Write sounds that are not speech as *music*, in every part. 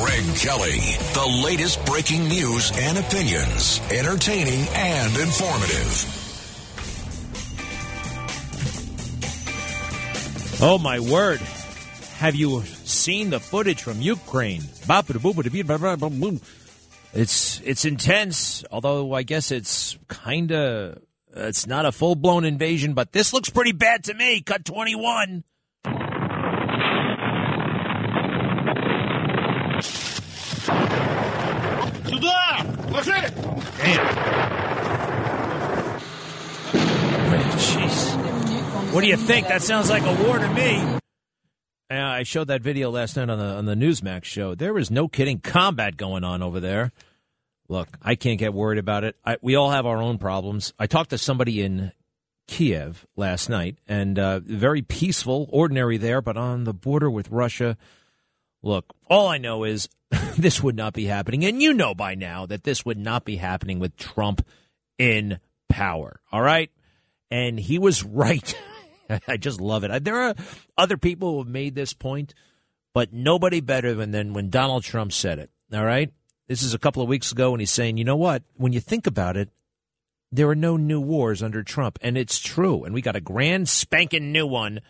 Greg Kelly, the latest breaking news and opinions, entertaining and informative. Oh my word. Have you seen the footage from Ukraine? It's it's intense, although I guess it's kind of it's not a full-blown invasion, but this looks pretty bad to me. Cut Look at it! Damn. Jeez. What do you think? That sounds like a war to me. I showed that video last night on the on the Newsmax show. There was no kidding combat going on over there. Look, I can't get worried about it. I, we all have our own problems. I talked to somebody in Kiev last night, and uh, very peaceful, ordinary there, but on the border with Russia. Look, all I know is *laughs* this would not be happening. And you know by now that this would not be happening with Trump in power. All right. And he was *laughs* right. I just love it. There are other people who have made this point, but nobody better than, than when Donald Trump said it. All right. This is a couple of weeks ago, and he's saying, you know what? When you think about it, there are no new wars under Trump. And it's true. And we got a grand spanking new one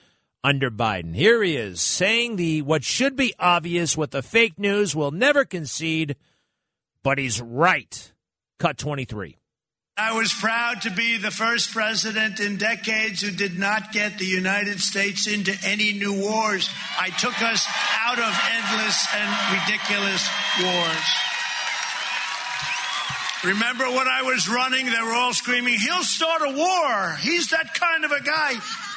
under Biden. Here he is saying the what should be obvious, what the fake news will never concede, but he's right. Cut 23. I was proud to be the first president in decades who did not get the United States into any new wars. I took us out of endless and ridiculous wars. Remember when I was running, they were all screaming, he'll start a war. He's that kind of a guy.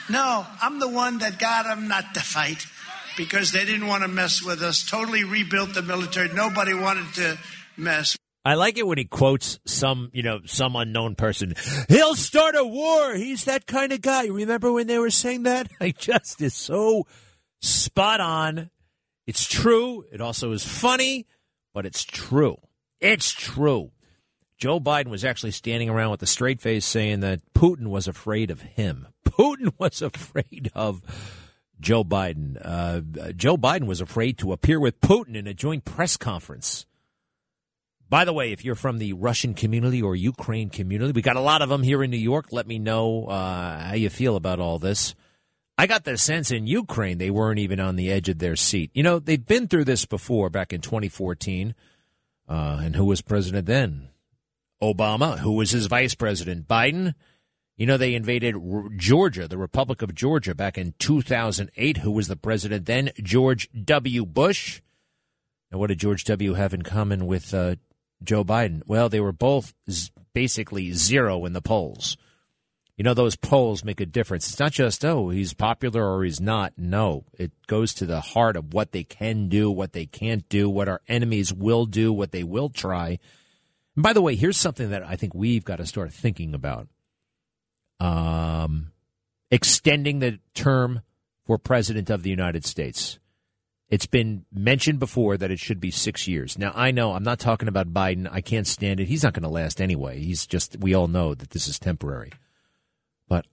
No, I'm the one that got them not to fight because they didn't want to mess with us. Totally rebuilt the military. Nobody wanted to mess. I like it when he quotes some, you know, some unknown person. He'll start a war. He's that kind of guy. Remember when they were saying that? *laughs* I just is so spot on. It's true. It also is funny, but it's true. It's true. Joe Biden was actually standing around with a straight face saying that Putin was afraid of him. *laughs* Putin was afraid of Joe Biden. Uh, Joe Biden was afraid to appear with Putin in a joint press conference. By the way, if you're from the Russian community or Ukraine community, we got a lot of them here in New York. Let me know uh, how you feel about all this. I got the sense in Ukraine they weren't even on the edge of their seat. You know, they've been through this before back in 2014. Uh, and who was president then? Obama. Who was his vice president? Biden. You know, they invaded Georgia, the Republic of Georgia, back in 2008. Who was the president then? George W. Bush. And what did George W. have in common with uh, Joe Biden? Well, they were both z- basically zero in the polls. You know, those polls make a difference. It's not just, oh, he's popular or he's not. No, it goes to the heart of what they can do, what they can't do, what our enemies will do, what they will try. And by the way, here's something that I think we've got to start thinking about um, extending the term for president of the United States. It's been mentioned before that it should be six years. Now, I know I'm not talking about Biden. I can't stand it. He's not going to last anyway. He's just, we all know that this is temporary. But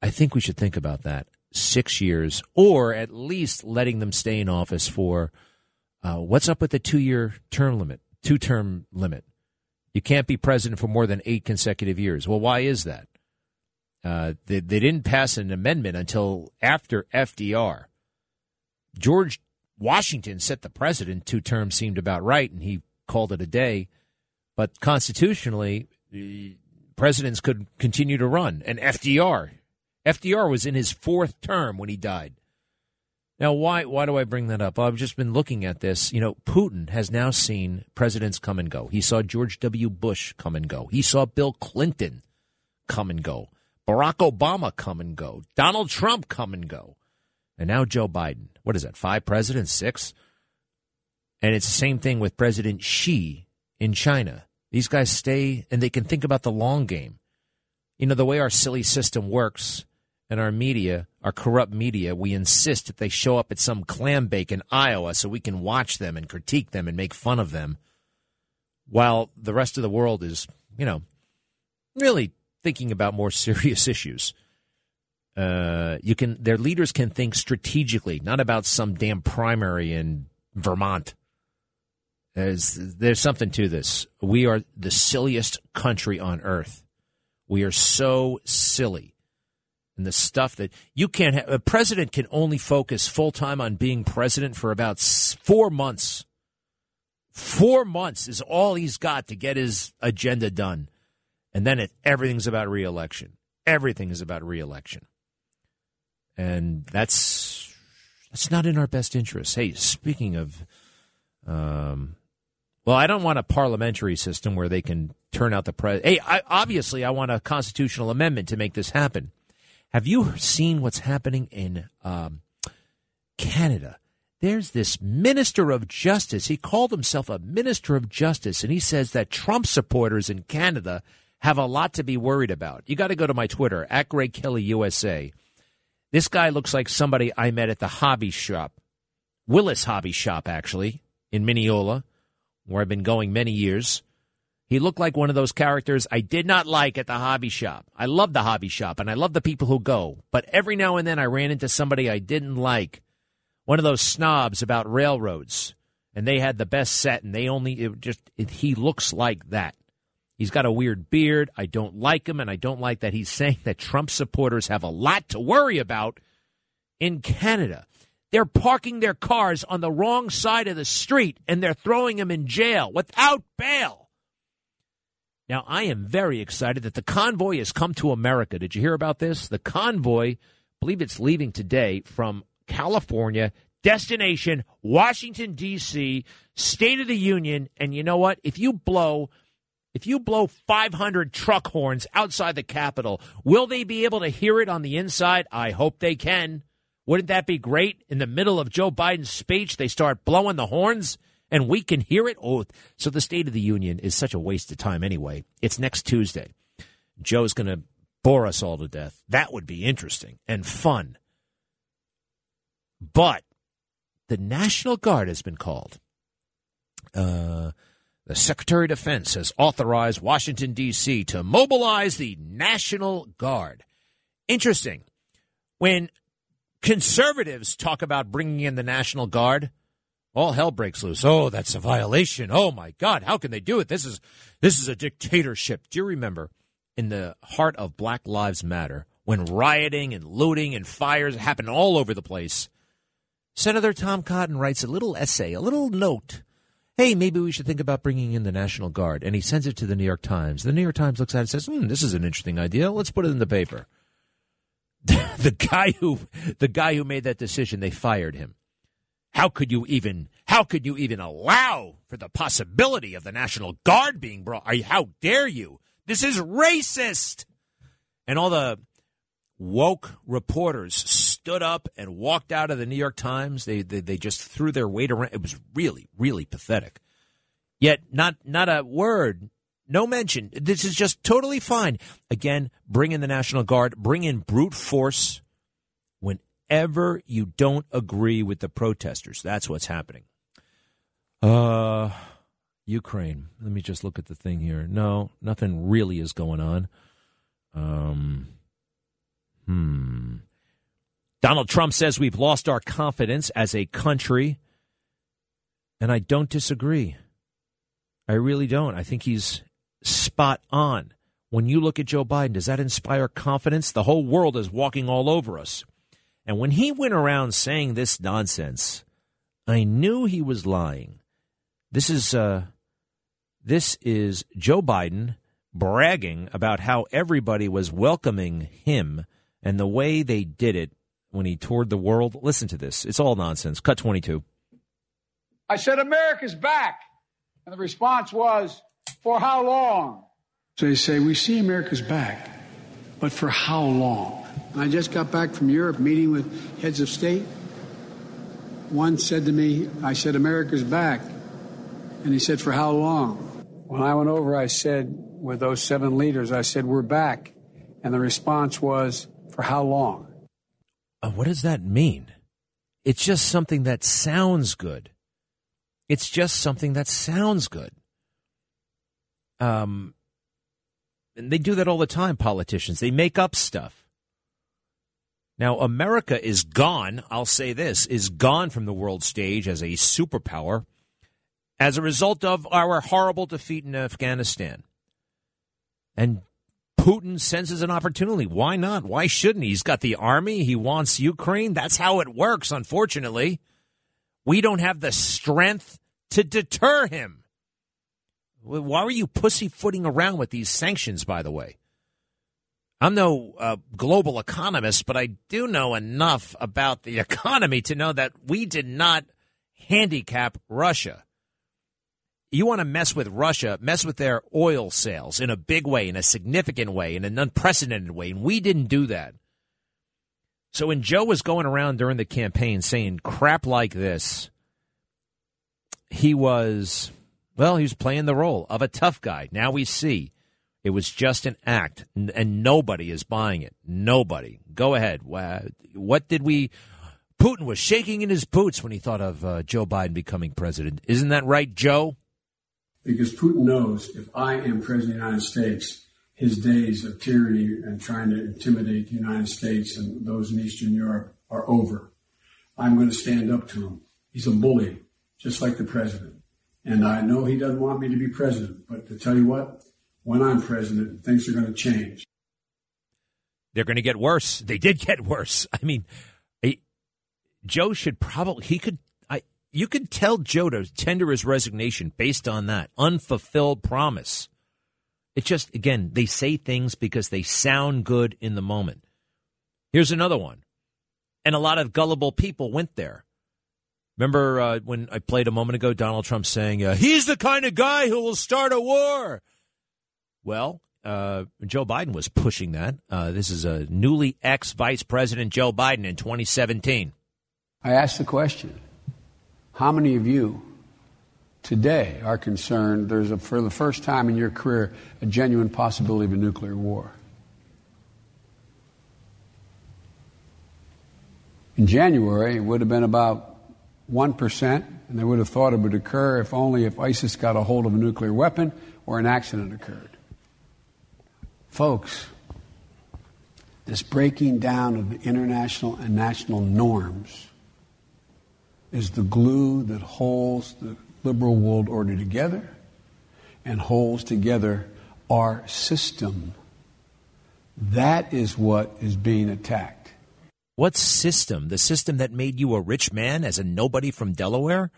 I think we should think about that. Six years, or at least letting them stay in office for uh, what's up with the two year term limit, two term limit? You can't be president for more than eight consecutive years. Well, why is that? Uh, they, they didn't pass an amendment until after FDR. George Washington set the precedent. Two terms seemed about right, and he called it a day. But constitutionally, presidents could continue to run. And FDR, FDR was in his fourth term when he died. Now, why why do I bring that up? I've just been looking at this. You know, Putin has now seen presidents come and go. He saw George W. Bush come and go. He saw Bill Clinton come and go. Barack Obama come and go. Donald Trump come and go. And now Joe Biden. What is that? Five presidents? Six? And it's the same thing with President Xi in China. These guys stay and they can think about the long game. You know, the way our silly system works and our media, our corrupt media, we insist that they show up at some clam bake in Iowa so we can watch them and critique them and make fun of them while the rest of the world is, you know, really thinking about more *laughs* serious issues. Uh, you can their leaders can think strategically, not about some damn primary in Vermont. There's, there's something to this. We are the silliest country on earth. We are so silly. And the stuff that you can't have, a president can only focus full time on being president for about four months. Four months is all he's got to get his agenda done. And then it, everything's about reelection. Everything is about reelection. And that's that's not in our best interest. Hey, speaking of um, well, I don't want a parliamentary system where they can turn out the president. Hey, I, obviously, I want a constitutional amendment to make this happen. Have you seen what's happening in um, Canada? There's this minister of justice. He called himself a minister of justice, and he says that Trump supporters in Canada have a lot to be worried about. You got to go to my Twitter at Greg Kelly USA. This guy looks like somebody I met at the hobby shop, Willis Hobby Shop, actually, in Mineola where I've been going many years. He looked like one of those characters I did not like at the hobby shop. I love the hobby shop and I love the people who go, but every now and then I ran into somebody I didn't like. One of those snobs about railroads, and they had the best set, and they only it just it, he looks like that. He's got a weird beard. I don't like him, and I don't like that he's *laughs* saying that Trump supporters have a lot to worry about in Canada. They're parking their cars on the wrong side of the street and they're throwing them in jail without bail. Now, I am very excited that the convoy has come to America. Did you hear about this? The convoy, I believe it's leaving today from California, destination Washington, D.C., State of the Union. And you know what? If you blow. If you blow 500 truck horns outside the Capitol, will they be able to hear it on the inside? I hope they can. Wouldn't that be great? In the middle of Joe Biden's speech, they start blowing the horns and we can hear it. Oh, so the State of the Union is such a waste of time anyway. It's next Tuesday. Joe's going to bore us all to death. That would be interesting and fun. But the National Guard has been called. Uh, the Secretary of Defense has authorized Washington, D.C. to mobilize the National Guard. Interesting. When Conservatives talk about bringing in the National Guard. All hell breaks loose. Oh, that's a violation. Oh my God, how can they do it? This is this is a dictatorship. Do you remember in the heart of Black Lives Matter when rioting and looting and fires happened all over the place? Senator Tom Cotton writes a little essay, a little note. Hey, maybe we should think about bringing in the National Guard. And he sends it to the New York Times. The New York Times looks at it and says, hmm, this is an interesting idea. Let's put it in the paper. *laughs* the guy who the guy who made that decision, they fired him. How could you even how could you even allow for the possibility of the National Guard being brought? How dare you? This is racist. And all the woke reporters stood up and walked out of the New York Times. They they, they just threw their weight around. It was really really pathetic. Yet not not a word no mention. This is just totally fine. Again, bring in the National Guard, bring in brute force whenever you don't agree with the protesters. That's what's happening. Uh Ukraine. Let me just look at the thing here. No, nothing really is going on. Um hmm. Donald Trump says we've lost our confidence as a country. And I don't disagree. I really don't. I think he's spot on. When you look at Joe Biden, does that inspire confidence? The whole world is walking all over us. And when he went around saying this nonsense, I knew he was lying. This is uh, this is Joe Biden bragging about how everybody was welcoming him and the way they did it when he toured the world. Listen to this. It's all nonsense. Cut 22. I said, America's back. And the response was, for how long? So they say, We see America's back, but for how long? I just got back from Europe meeting with heads of state. One said to me, I said, America's back. And he said, For how long? When I went over, I said, with those seven leaders, I said, We're back. And the response was, For how long? Uh, what does that mean? It's just something that sounds good. It's just something that sounds good. Um, and they do that all the time, politicians. They make up stuff. Now, America is gone, I'll say this, is gone from the world stage as a superpower as a result of our horrible defeat in Afghanistan. And Putin senses an opportunity. Why not? Why shouldn't he? He's got the army. He wants Ukraine. That's how it works, unfortunately. We don't have the strength to deter him. Why are you pussyfooting around with these sanctions, by the way? I'm no uh, global economist, but I do know enough about the *laughs* economy to know that we did not handicap Russia. You want to mess with Russia, mess with their oil sales in a big way, in a significant way, in an unprecedented way. And we didn't do that. So when Joe was going around during the campaign saying crap like this, he was, well, he was playing the role of a tough guy. Now we see it was just an act, and nobody is buying it. Nobody. Go ahead. What did we. Putin was shaking in his boots when he thought of uh, Joe Biden becoming president. Isn't that right, Joe? because Putin knows if I am president of the United States, his days of tyranny and trying to intimidate the United States and those in Eastern Europe are over. I'm going to stand up to him. He's a bully, just like the president. And I know he doesn't want me to be president, but to tell you what, when I'm president, things are going to change. They're going to get worse. They did get worse. *laughs* I mean, Joe should probably, he could I, you could tell Joe to tender his resignation based on that unfulfilled promise. It just, again, they say things because they sound good in the moment. Here's another one. And a lot of gullible people went there. Remember uh, when I played a moment ago, Donald Trump saying, uh, he's the kind of guy who will start a war. Well, uh, Joe Biden was pushing that. Uh, this is a newly ex Vice President Joe Biden in 2017. I asked the question how many of you today are concerned there's, a, for the first time in your career, a genuine possibility of a nuclear war? In January, it would have been about 1%, and they would have thought it would occur if only if ISIS got a hold of a nuclear weapon or an accident occurred. Folks, this breaking down of the international and national norms is the glue that holds the liberal world order together and holds together our system. That is what is being attacked. What system? The system that made you a rich man as a nobody from Delaware?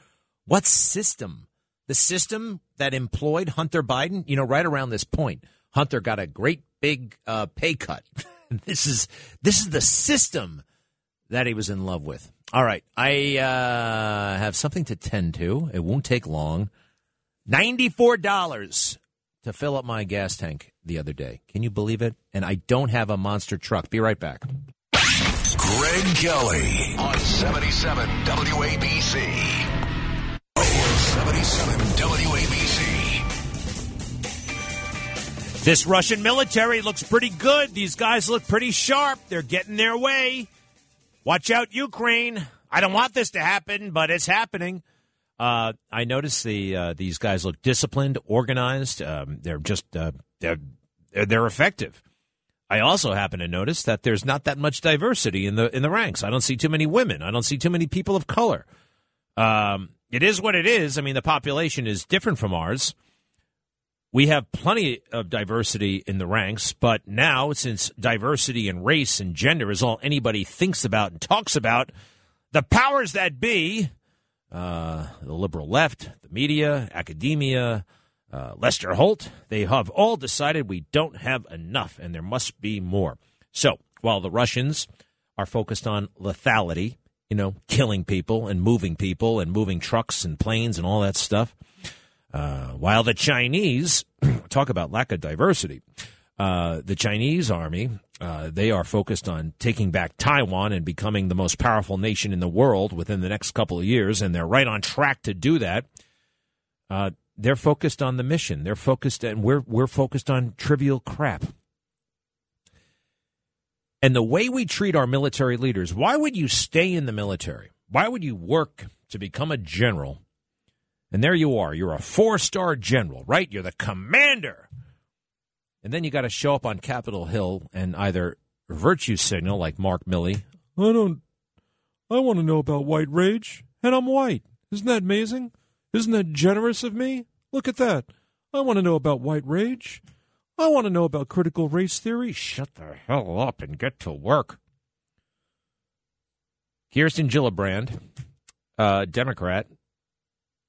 What system? The system that employed Hunter Biden? You know, right around this point, Hunter got a great big uh, pay cut. *laughs* this is this is the system that he was in love with. All right. I uh, have something to tend to. It won't take long. $94 to fill up my gas tank the other day. Can you believe it? And I don't have a monster truck. Be right back. Greg Kelly on 77 WABC. 77 WABC. This Russian military looks pretty good. These guys look pretty sharp. They're getting their way. Watch out, Ukraine. I don't want this to happen, but it's happening. Uh, I noticed the uh, these guys look disciplined, organized. Um, they're just uh, they're they're effective. I also happen to notice that there's not that much diversity in the in the ranks. I don't see too many women. I don't see too many people of color. Um, it is what it is. I mean, the population is different from ours we have plenty of diversity in the ranks, but now since diversity in race and gender is all anybody thinks about and talks about, the powers that be, uh, the liberal left, the media, academia, uh, Lester Holt, they have all decided we don't have enough and there must be more. So while the Russians are focused on lethality, you know, killing people and moving people and moving trucks and planes and all that stuff, uh, while the Chinese *clears throat* talk about lack of diversity, uh, the Chinese army uh, they are focused on taking back Taiwan and becoming the most powerful nation in the world within the next couple of years, and they're right on track to do that. Uh, they're focused on the mission. They're focused, and we're we're focused on trivial crap. And the way we treat our military leaders, why would you stay in the military? Why would you work to become a general? And there you are. You're a four star general, right? You're the commander. And then you got to show up on Capitol Hill and either virtue signal like Mark Milley. I don't, I want to know about white rage, and I'm white. Isn't that amazing? Isn't that generous of me? Look at that. I want to know about white rage. I want to know about critical race theory. Shut the hell up and get to work. Kirsten Gillibrand, uh, Democrat.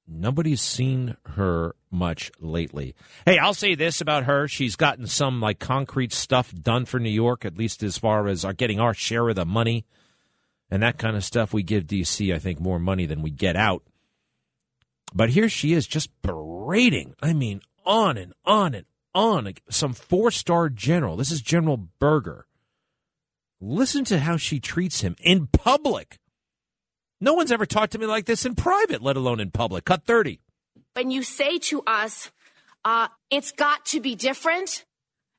Nobody's seen her much lately. Hey, I'll say this about her. She's gotten some like concrete stuff done for New York, at least as far as our getting our share of the money and that kind of stuff. We give DC, I think, more money than we get out. But here she is just berating. I mean, on and on and on. Some four star general. This is General Berger. Listen to how she treats him in public. No one's ever talked to me like this in private, let alone in public. Cut 30. When you say to us, uh, it's got to be different,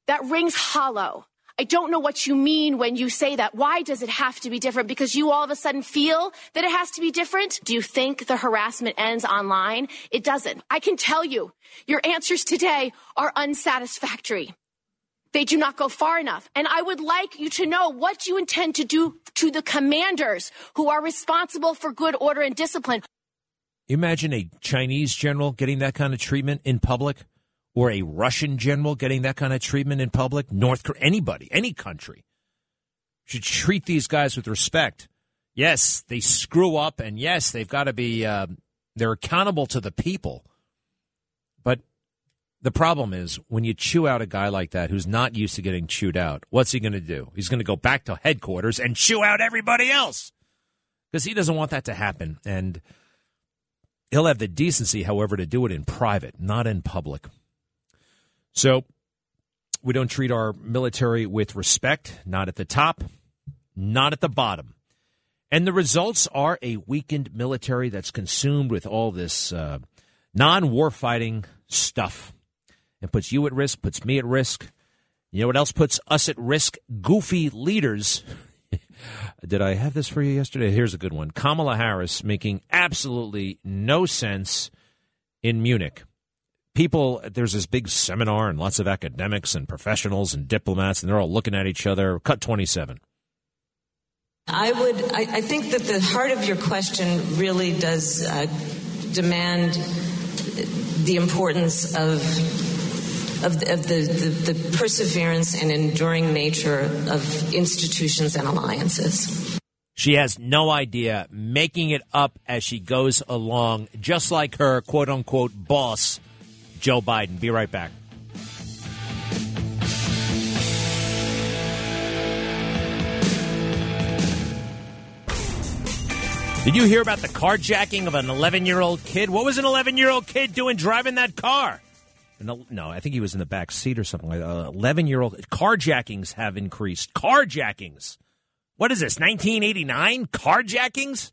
that rings hollow. I don't know what you mean when you say that. Why does it have to be different? Because you all of a sudden feel that it has to be different? Do you think the harassment ends online? It doesn't. I can tell you, your answers today are unsatisfactory. They do not go far enough. And I would like you to know what you intend to do to the commanders who are responsible for good order and discipline. Imagine a Chinese general getting that kind of treatment in public or a Russian general getting that kind of treatment in public, North Korea, anybody, any country should treat these guys with respect. Yes, they screw up, and yes, they've got to be, uh, they're accountable to the people. The problem is when you chew out a guy like that who's not used to getting chewed out, what's he going to do? He's going to go back to headquarters and chew out everybody else because he doesn't want that to happen. And he'll have the decency, however, to do it in private, not in public. So we don't treat our military with respect, not at the top, not at the bottom. And the results are a weakened military that's consumed with all this uh, non war fighting stuff and puts you at risk, puts me at risk. You know what else puts us at risk? Goofy leaders. *laughs* Did I have this for you yesterday? Here's a good one Kamala Harris making absolutely no sense in Munich people, there's this big seminar and lots of academics and professionals and diplomats, and they're all looking at each other. Cut 27. I would, I, I think that the heart of your question really does uh, demand the importance of of, the, of the, the, the, perseverance and enduring nature of institutions and alliances. She has no idea, making it up as she goes along, just like her quote unquote boss, Joe Biden. Be right back. Did you hear about the carjacking of an 11 year old kid? What was an 11 year old kid doing driving that car? No, I think he was in the back seat or something like that. 11 year old carjackings have increased. Carjackings. What is this, 1989? Carjackings?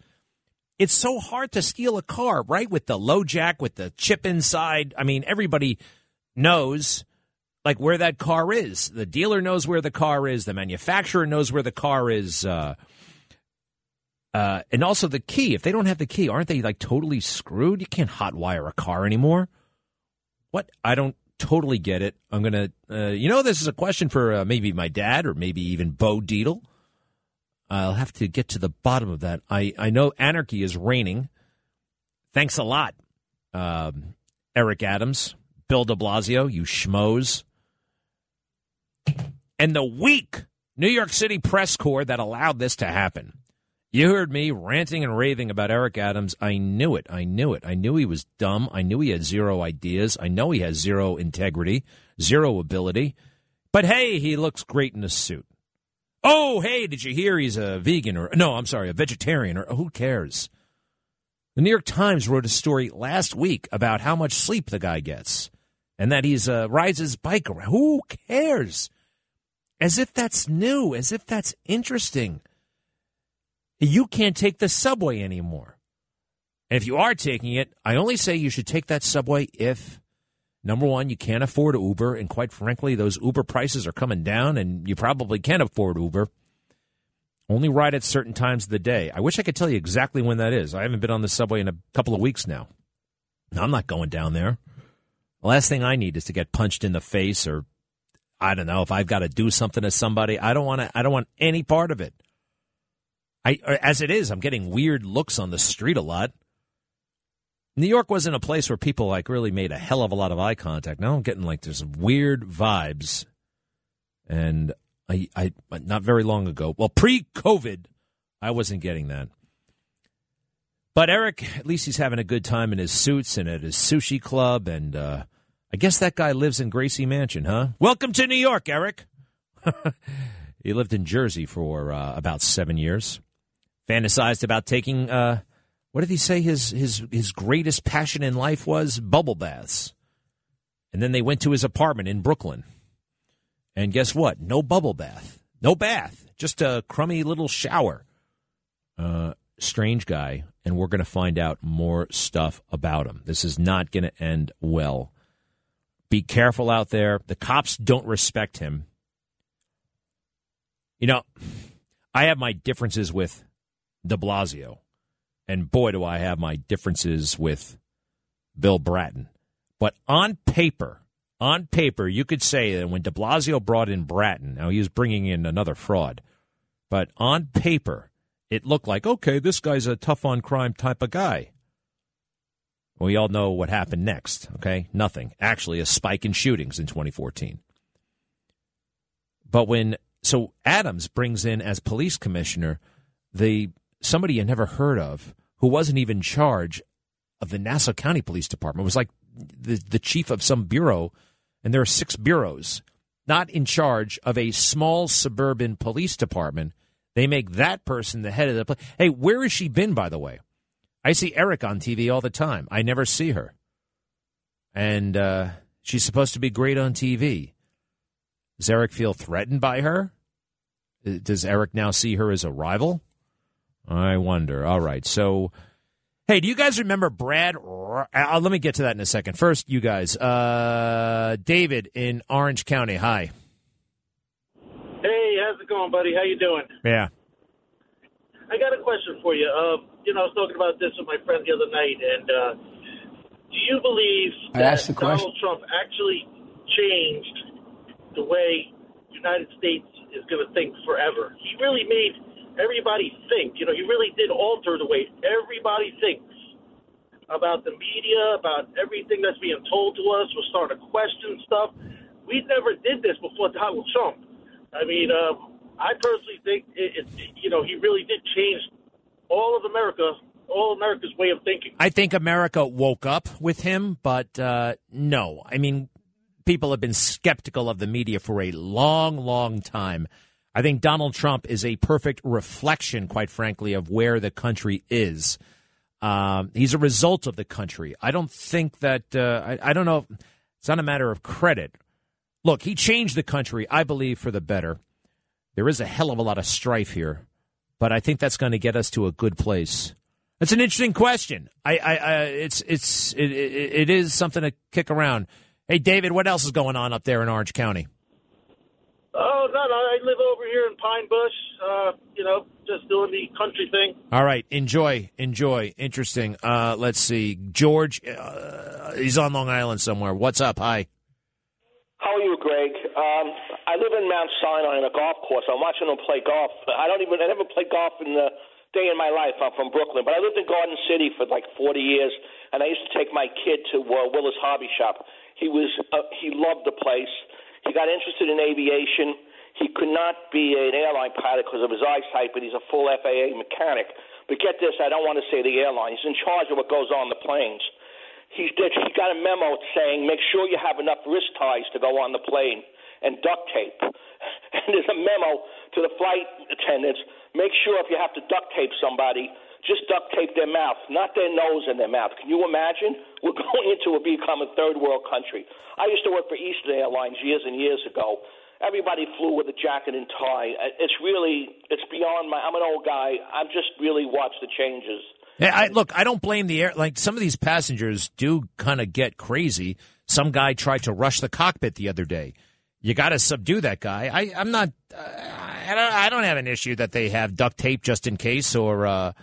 It's so hard to steal a car, right? With the LoJack, with the chip inside. I mean, everybody knows like where that car is. The dealer knows where the car is. The manufacturer knows where the car is. Uh, uh, and also the key. If they don't have the key, aren't they like totally screwed? You can't hotwire a car anymore. What? I don't totally get it. I'm gonna. Uh, you know, this is a question for uh, maybe my dad or maybe even Bo Dietl. I'll have to get to the bottom of that. I, I know anarchy is reigning. Thanks a lot, um, Eric Adams, Bill de Blasio, you schmoes. And the weak New York City press corps that allowed this to happen. You heard me ranting and raving about Eric Adams. I knew it. I knew it. I knew he was dumb. I knew he had zero ideas. I know he has zero integrity, zero ability. But hey, he looks great in a suit. Oh, hey, did you hear he's a vegan or no, I'm sorry, a vegetarian or who cares? The New York Times wrote a story last week about how much sleep the guy gets and that he's uh, rides his bike around. Who cares? As if that's new, as if that's interesting. You can't take the subway anymore. And if you are taking it, I only say you should take that subway if number one, you can't afford Uber, and quite frankly, those Uber prices are coming down, and you probably can't afford Uber. Only ride at certain times of the day. I wish I could tell you exactly when that is. I haven't been on the subway in a couple of weeks now. I'm not going down there. The last thing I need is to get punched in the face or I don't know if I've got to do something to somebody. I don't want to I don't want any part of it. I as it is, I'm getting weird looks on the street a lot. New York wasn't a place where people like really made a hell of a lot of eye contact. Now I'm getting like there's weird vibes. And I I not very long ago, well pre-COVID, I wasn't getting that. But Eric, at least he's having a good time in his suits and at his sushi club and uh I guess that guy lives in Gracie Mansion, huh? Welcome to New York, Eric. *laughs* he lived in Jersey for uh, about seven years. Fantasized about taking, uh, what did he say his, his, his greatest passion in life was? Bubble baths. And then they went to his apartment in Brooklyn. And guess what? No bubble bath. No bath. Just a crummy little shower. Uh, strange guy. And we're going to find out more stuff about him. This is not going to end well. Be careful out there. The cops don't respect him. You know, I have my differences with de Blasio. And boy, do I have my differences with Bill Bratton. But on paper, on paper, you could say that when de Blasio brought in Bratton, now he was bringing in another fraud, but on paper, it looked like, okay, this guy's a tough on crime type of guy. We all know what happened next, okay? Nothing. Actually, a spike in shootings in 2014. But when so Adams brings in as police commissioner the somebody you never heard of who wasn't even in charge of the Nassau County Police Department. It was like the the chief of some bureau, and there are six bureaus, not in charge of a small suburban police department. They make that person the head of the. police. Hey, where has she been, by the way? I see Eric on TV all the time. I never see her. And uh, she's supposed to be great on TV. Does Eric feel threatened by her? Uh, does Eric now see her as a rival? I wonder. All right. So, hey, do you guys remember Brad? Uh, let me get to that in a second. First, you guys. Uh, David in Orange County. Hi. Hey, how's it going, buddy? How you doing? Yeah. I got a question for you. Uh, you know, I was talking about this with my friend the other night, and uh, do you believe I that Donald Trump actually changed the way the United States is going to think forever? He really made everybody think. You know, he really did alter the way everybody thinks about the media, about everything that's being told to us. We're starting to question stuff. We never did this before Donald Trump. I mean, um, I personally think it, it, you know he really did change all of America, all America's way of thinking. I think America woke up with him, but uh, no. I mean, people have been skeptical of the media for a long, long time. I think Donald Trump is a perfect reflection, quite frankly, of where the country is. Um, he's a result of the country. I don't think that, uh, I, I don't know, it's not a matter of credit. Look, he changed the country, I believe, for the better. There is a hell of a lot of strife here but I think that's going to get us to a good place. That's an interesting question. I, I, I it's, it's, it, it is something to kick around. Hey, David, what else is going on up there in Orange County? Oh, no, no. I live over here in Pine Bush. Uh, you know, just doing the country thing. All right, enjoy, enjoy. Interesting. Uh, let's see, George. Uh, he's on Long Island somewhere. What's up? Hi. How are you, Greg? Um, I live in Mount Sinai on a golf course. I'm watching them play golf. I don't even I never played golf in the day in my life. I'm from Brooklyn, but I lived in Garden City for like 40 years, and I used to take my kid to uh, Willis Hobby Shop. He was uh, he loved the place. He got interested in aviation. He could not be an airline pilot because of his eyesight, but he's a full FAA mechanic. But get this, I don't want to say the airline. He's in charge of what goes on the planes he did. He got a memo saying, make sure you have enough wrist ties to go on the plane and duct tape. *laughs* And there's a memo to the flight attendants: make sure if you have to duct tape somebody, just duct tape their mouth, not their nose and their mouth. Can you imagine? We're *laughs* going into a become a third world country. I used to work for Eastern Airlines years and years ago. Everybody flew with a jacket and tie. It's really, it's beyond my. I'm an old guy. I've just really watched the changes Yeah, I, look, I don't blame the air. Like some of these passengers do kind of get crazy. Some guy tried to rush the cockpit the other day. You got to subdue that guy. I, I'm not. Uh, I don't. I don't have an issue that they have duct tape just in case, or uh,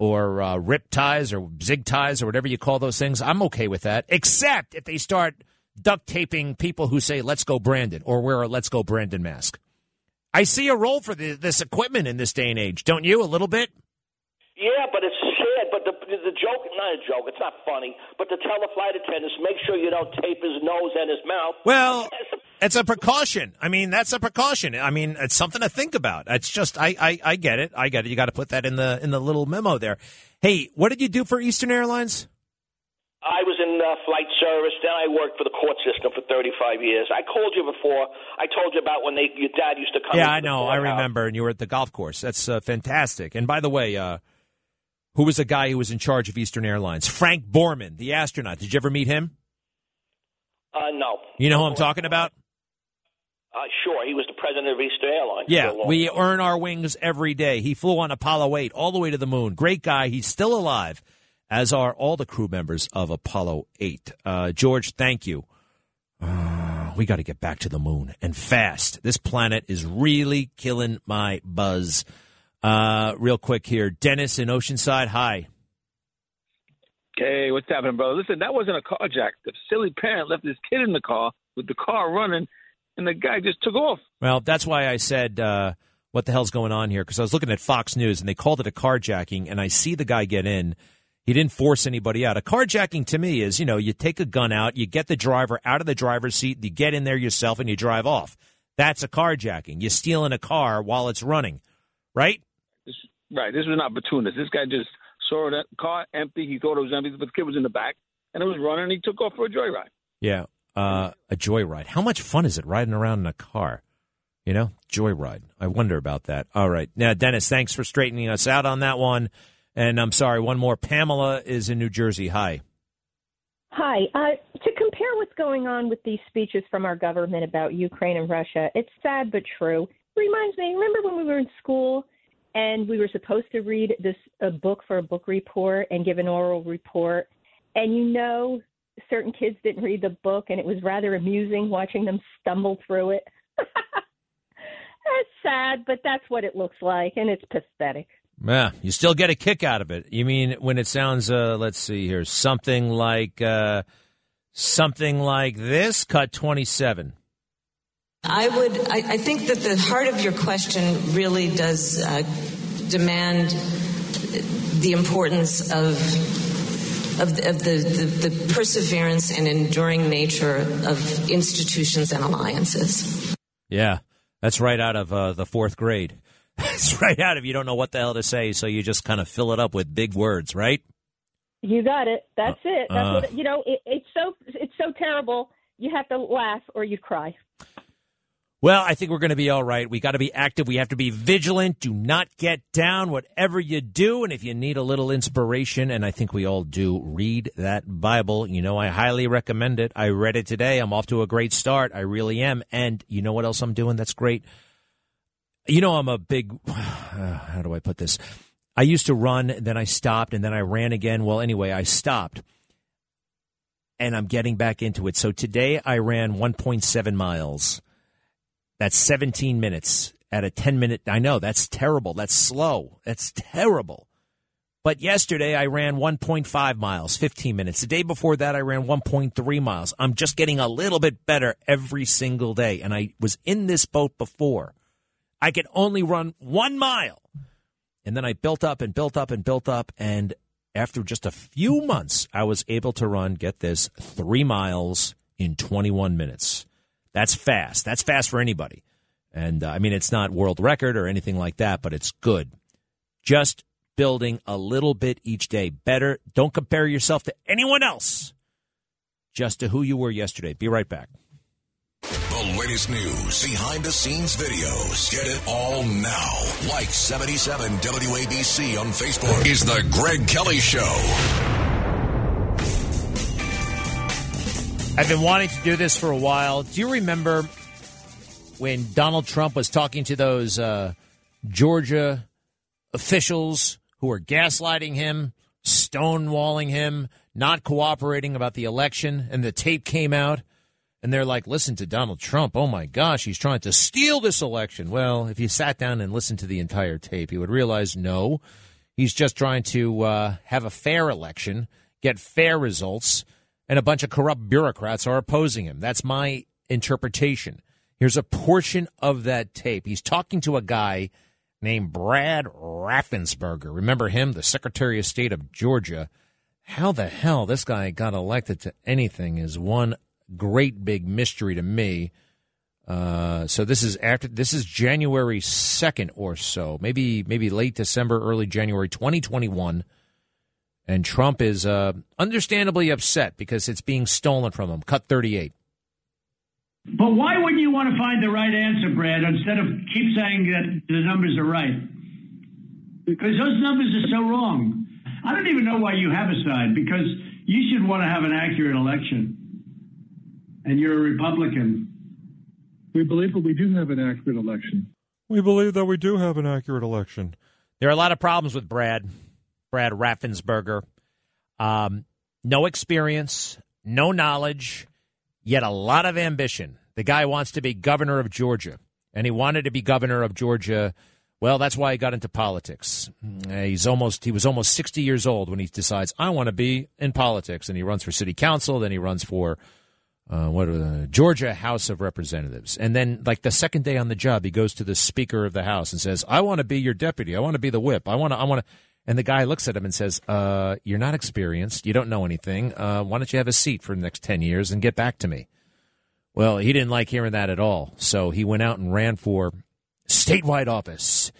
or uh, rip ties, or zig ties, or whatever you call those things. I'm okay with that, except if they start duct taping people who say "Let's go Brandon" or wear a "Let's go Brandon" mask. I see a role for the, this equipment in this day and age, don't you? A little bit. Yeah, but it's sad. But the the joke, not a joke. It's not funny. But to tell the flight attendants, make sure you don't tape his nose and his mouth. Well, *laughs* it's a precaution. I mean, that's a precaution. I mean, it's something to think about. It's just, I, I, I get it. I get it. You got to put that in the in the little memo there. Hey, what did you do for Eastern Airlines? I was in uh, flight service. Then I worked for the court system for 35 years. I called you before. I told you about when they your dad used to come. Yeah, I know. I remember. And you were at the golf course. That's uh, fantastic. And by the way, uh, who was the guy who was in charge of Eastern Airlines? Frank Borman, the astronaut. Did you ever meet him? Uh, no. You know who I'm talking about? Uh, sure, he was the president of Eastern Airlines. Yeah, we earn our wings every day. He flew on Apollo 8 all the way to the moon. Great guy. He's still alive, as are all the crew members of Apollo 8. Uh, George, thank you. Uh, we got to get back to the moon and fast. This planet is really killing my buzz. Uh, real quick here. Dennis in Oceanside, hi. Hey, what's happening, brother? Listen, that wasn't a carjack. The silly parent left his kid in the car with the car running, and the guy just took off. Well, that's why I said, uh, what the hell's going on here? Because I was looking at Fox News, and they called it a carjacking, and I see the guy get in. He didn't force anybody out. A carjacking to me is, you know, you take a gun out, you get the driver out of the driver's seat, you get in there yourself, and you drive off. That's a carjacking. You're stealing a car while it's running, right? This, right. This was not opportunist. This guy just saw that car empty. He thought it was empty, but the kid was in the back, and it was running. and He took off for a joyride. Yeah, uh, a joyride. How much fun is it riding around in a car? You know, joyride. I wonder about that. All right. Now, Dennis, thanks for straightening us out on that one. And I'm sorry, one more. Pamela is in New Jersey. Hi. Hi. Uh, to compare what's going on with these speeches from our government about Ukraine and Russia, it's sad but true. Reminds me, remember when we were in school and we were supposed to read this a book for a book report and give an oral report, and you know certain kids didn't read the book, and it was rather amusing watching them stumble through it. *laughs* that's sad, but that's what it looks like, and it's pathetic. Yeah, you still get a kick out of it. You mean when it sounds, uh, let's see here, something like uh, something like this? Cut twenty-seven. I would. I, I, think that the heart of your question really does uh, demand the importance of of, the, of the, the, the, perseverance and enduring nature of institutions and alliances. Yeah, that's right out of uh, the fourth grade. *laughs* It's right out of you don't know what the hell to say, so you just kind of fill it up with big words, right? You got it. That's it. That's uh, what you know. It, it's so it's so terrible. You have to laugh or you cry. Well, I think we're going to be all right. We got to be active. We have to be vigilant. Do not get down, whatever you do. And if you need a little inspiration, and I think we all do, read that Bible. You know, I highly recommend it. I read it today. I'm off to a great start. I really am. And you know what else I'm doing that's great? You know, I'm a big, *sighs* how do I put this? I used to run, then I stopped, and then I ran again. Well, anyway, I stopped. And I'm getting back into it. So today I ran 1.7 miles. That's 17 minutes at a 10 minute. I know that's terrible. That's slow. That's terrible. But yesterday I ran 1.5 miles, 15 minutes. The day before that I ran 1.3 miles. I'm just getting a little bit better every single day. And I was in this boat before. I could only run one mile. And then I built up and built up and built up. And after just a few months, I was able to run, get this, three miles in 21 minutes. That's fast. That's fast for anybody. And uh, I mean, it's not world record or anything like that, but it's good. Just building a little bit each day. Better. Don't compare yourself to anyone else, just to who you were yesterday. Be right back. The latest news, behind the scenes videos. Get it all now. Like 77 WABC on Facebook is The Greg Kelly Show. I've been wanting to do this for a while. Do you remember when Donald Trump was talking to those uh, Georgia officials who were gaslighting him stonewalling him, not cooperating about the election, and the tape came out. And they're like, listen to Donald Trump. Oh my gosh, he's trying to steal this election. Well, if you sat down and listened to the entire tape, you would realize no, he's just trying to uh, have a fair election, get fair results, and a bunch of corrupt bureaucrats are opposing him. That's my interpretation. Here's a portion of that tape. He's talking to a guy named Brad Raffensperger. Remember him, the Secretary of State of Georgia? How the hell this guy got elected to anything is one great big mystery to me. Uh, so this is after this is January second or so, maybe maybe late December, early January, twenty twenty one, and Trump is uh, understandably upset because it's being stolen from him. Cut thirty eight. But why wouldn't you want to find the right answer, Brad, instead of keep saying that the numbers are right? Because those numbers are so wrong. I don't even know why you have a side because you should want to have an accurate election and you're a Republican. We believe that we do have an accurate election. We believe that we do have an accurate election. There are a lot of problems with Brad, Brad Raffensperger. Um, no experience, no knowledge, yet a lot of ambition. The guy wants to be governor of Georgia, and he wanted to be governor of Georgia. Well, that's why he got into politics. He's almost he was almost 60 years old when he decides I want to be in politics and he runs for city council, then he runs for uh, what uh, Georgia House of Representatives, and then like the second day on the job, he goes to the Speaker of the House and says, "I want to be your deputy. I want to be the whip. I want to. I want to." And the guy looks at him and says, uh, "You're not experienced. You don't know anything. Uh, why don't you have a seat for the next ten years and get back to me?" Well, he didn't like hearing that at all, so he went out and ran for statewide office,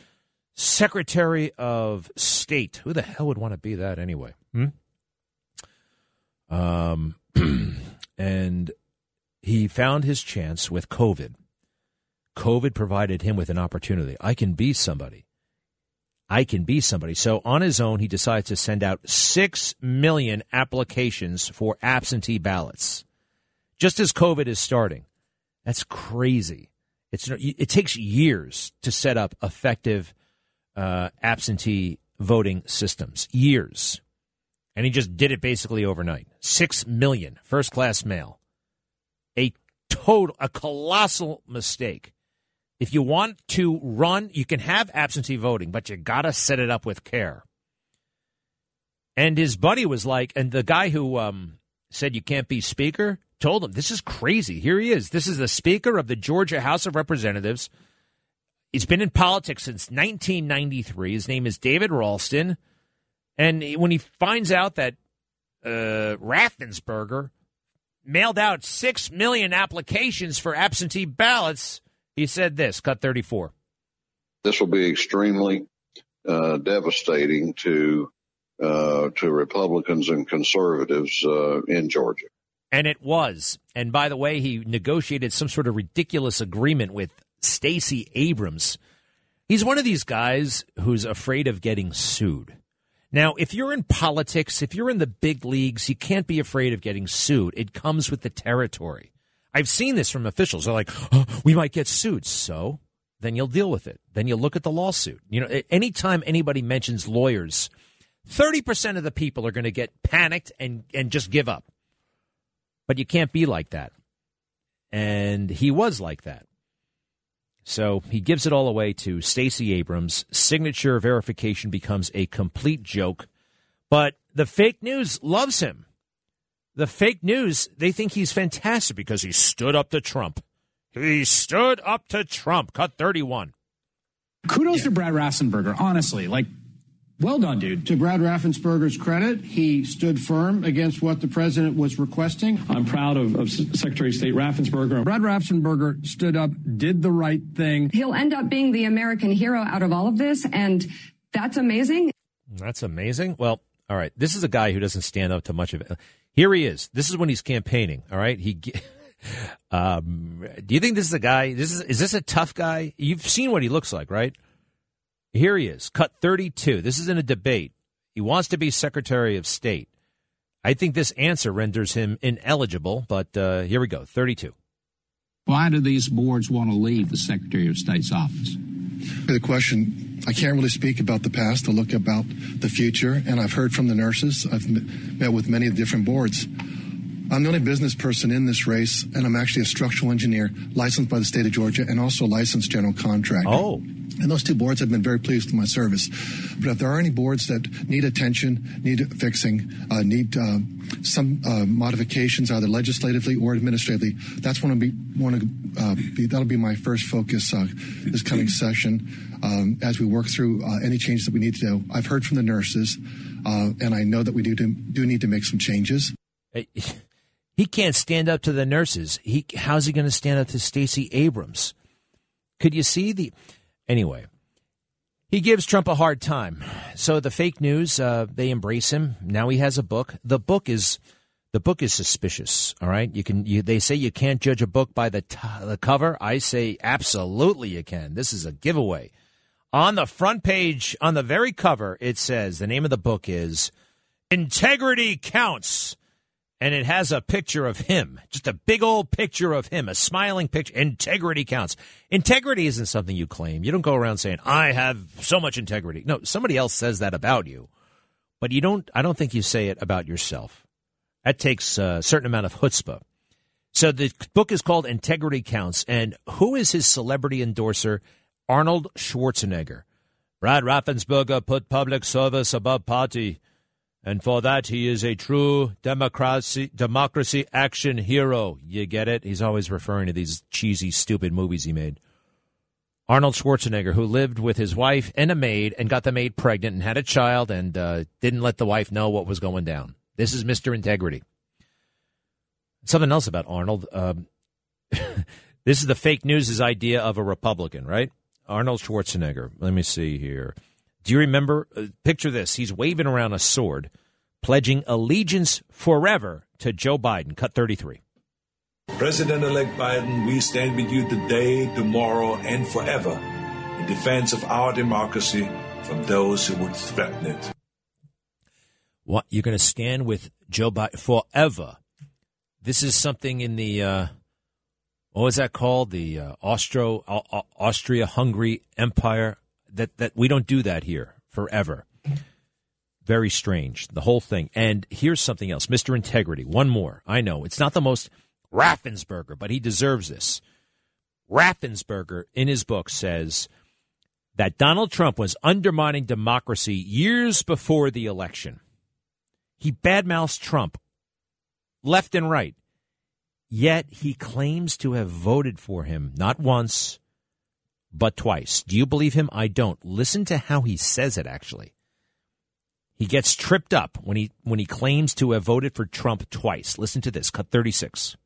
Secretary of State. Who the hell would want to be that anyway? Hmm? Um, *clears throat* and he found his chance with COVID. COVID provided him with an opportunity. I can be somebody. I can be somebody. So on his own, he decides to send out 6 million applications for absentee ballots just as COVID is starting. That's crazy. It's, it takes years to set up effective uh, absentee voting systems. Years. And he just did it basically overnight. 6 million first class mail a total, a colossal mistake. If you want to run, you can have absentee voting, but you got to set it up with care. And his buddy was like, and the guy who um, said you can't be speaker told him, This is crazy. Here he is. This is the Speaker of the Georgia House of Representatives. He's been in politics since 1993. His name is David Ralston. And when he finds out that uh, Raffensperger mailed out 6 million applications for absentee ballots. He said this, cut 34. This will be extremely uh, devastating to uh, to Republicans and conservatives uh, in Georgia. And it was. And by the way, he negotiated some sort of ridiculous agreement with Stacey Abrams. He's one of these guys who's afraid of getting sued. Now, if you're in politics, if you're in the big leagues, you can't be afraid of getting sued. It comes with the territory. I've seen this from officials. They're like, oh, we might get sued. So then you'll deal with it. Then you'll look at the lawsuit. You know, anytime anybody mentions lawyers, 30% of the people are going to get panicked and, and just give up. But you can't be like that. And he was like that. So he gives it all away to Stacey Abrams. Signature verification becomes a complete joke. But the fake news loves him. The fake news, they think he's fantastic because he stood up to Trump. He stood up to Trump. Cut 31. Kudos yeah. to Brad Raffensperger, honestly. Like, well done, dude. To Brad Raffensperger's credit, he stood firm against what the president was requesting. I'm proud of, of Secretary of State Raffensperger. Brad Raffensperger stood up, did the right thing. He'll end up being the American hero out of all of this, and that's amazing. That's amazing. Well, all right. This is a guy who doesn't stand up to much of it. Here he is. This is when he's campaigning. All right. He. *laughs* Um, do you think this is a guy? This is is this a tough guy? You've seen what he looks like, right? Here he is, cut 32. This is in a debate. He wants to be Secretary of State. I think this answer renders him ineligible, but uh, here we go 32. Why do these boards want to leave the Secretary of State's office? The question, I can't really speak about the past. I look about the future, and I've heard from the nurses. I've met with many different boards. I'm the only business person in this race, and I'm actually a structural engineer licensed by the state of Georgia and also licensed general contractor. Oh. And those two boards have been very pleased with my service. But if there are any boards that need attention, need fixing, uh, need uh, some uh, modifications, either legislatively or administratively, that's one of be, one of, uh, be, that'll be my first focus uh, this coming session um, as we work through uh, any changes that we need to do. I've heard from the nurses, and I know that we do, do need to make some changes. *laughs* He can't stand up to the nurses. He how's he going to stand up to Stacey Abrams? Could you see the Anyway, he gives Trump a hard time. So the fake news, uh, they embrace him. Now he has a book. The book is the book is suspicious. All right, you can. You, they say you can't judge a book by the t- the cover. I say absolutely you can. This is a giveaway. On the front page, on the very cover, it says the name of the book is "Integrity Counts." And it has a picture of him, just a big old picture of him, a smiling picture. Integrity counts. Integrity isn't something you claim. You don't go around saying, I have so much integrity. No, somebody else says that about you. But you don't, I don't think you say it about yourself. That takes a certain amount of chutzpah. So the book is called Integrity Counts. And who is his celebrity endorser? Arnold Schwarzenegger. Brad Raffensperger put public service above party and for that, he is a true democracy democracy action hero. You get it? He's always referring to these cheesy, stupid movies he made. Arnold Schwarzenegger, who lived with his wife and a maid and got the maid pregnant and had a child and uh, didn't let the wife know what was going down. This is Mr. Integrity. Something else about Arnold. Um, *laughs* this is the fake news' idea of a Republican, right? Arnold Schwarzenegger. Let me see here. Do you remember? Uh, picture this. He's waving around a sword, pledging allegiance forever to Joe Biden. Cut 33. President elect Biden, we stand with you today, tomorrow, and forever in defense of our democracy from those who would threaten it. What? You're going to stand with Joe Biden forever? This is something in the. Uh, what was that called? The uh, Austro uh, Austria Hungary Empire that that we don't do that here forever. Very strange, the whole thing. And here's something else, Mr. Integrity. One more. I know it's not the most Raffensperger, but he deserves this. Raffensperger, in his book, says that Donald Trump was undermining democracy years before the election. He badmouths Trump left and right. Yet he claims to have voted for him not once, but twice. Do you believe him? I don't. Listen to how he says it actually. He gets tripped up when he when he claims to have voted for Trump twice. Listen to this, cut 36.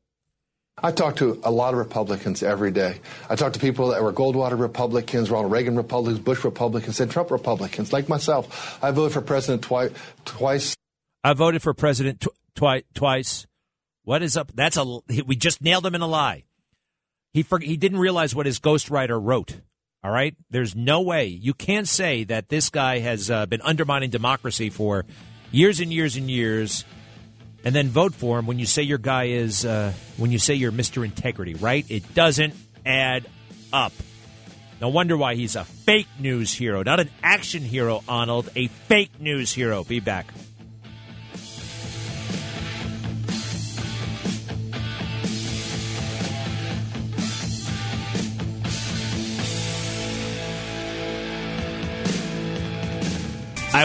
I talk to a lot of Republicans every day. I talk to people that were Goldwater Republicans, Ronald Reagan Republicans, Bush Republicans, and Trump Republicans, like myself. I voted for president twi- twice. I voted for president tw- twi- twice. What is up? That's a we just nailed him in a lie. He for, he didn't realize what his ghostwriter wrote. All right, there's no way you can't say that this guy has uh, been undermining democracy for years and years and years, and then vote for him when you say your guy is uh, when you say you're Mr. Integrity. Right? It doesn't add up. No wonder why he's a fake news hero, not an action hero, Arnold. A fake news hero. Be back.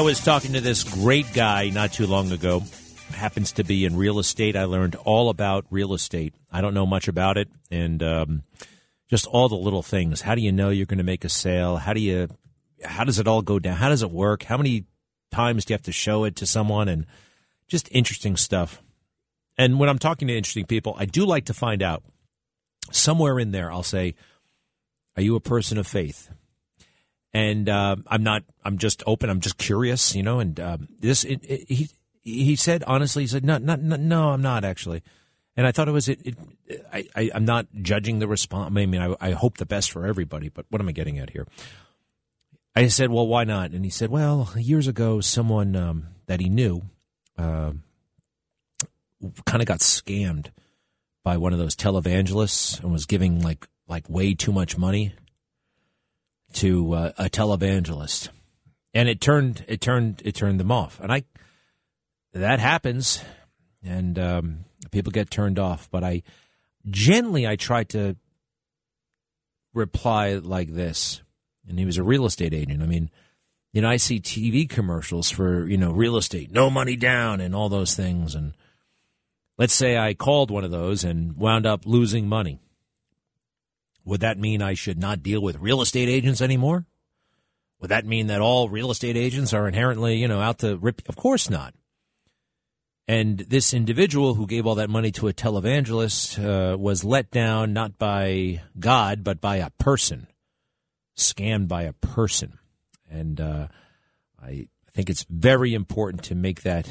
I was talking to this great guy not too long ago. Happens to be in real estate. I learned all about real estate. I don't know much about it, and um, just all the little things. How do you know you're going to make a sale? How do you? How does it all go down? How does it work? How many times do you have to show it to someone? And just interesting stuff. And when I'm talking to interesting people, I do like to find out somewhere in there. I'll say, "Are you a person of faith?" And uh, I'm not. I'm just open. I'm just curious, you know. And um, this, it, it, he he said honestly, he said, no, not, no, no, I'm not actually. And I thought it was it. it I, I am not judging the response. I mean, I, I hope the best for everybody. But what am I getting at here? I said, well, why not? And he said, well, years ago, someone um, that he knew uh, kind of got scammed by one of those televangelists and was giving like like way too much money to uh, a televangelist, and it turned it turned it turned them off. And I that happens, and um, people get turned off. But I gently I try to reply like this, and he was a real estate agent. I mean, you know, I see TV commercials for you know real estate, no money down, and all those things. And let's say I called one of those and wound up losing money. Would that mean I should not deal with real estate agents anymore? Would that mean that all real estate agents are inherently, you know, out to rip? Of course not. And this individual who gave all that money to a televangelist uh, was let down not by God, but by a person, scammed by a person. And uh, I think it's very important to make that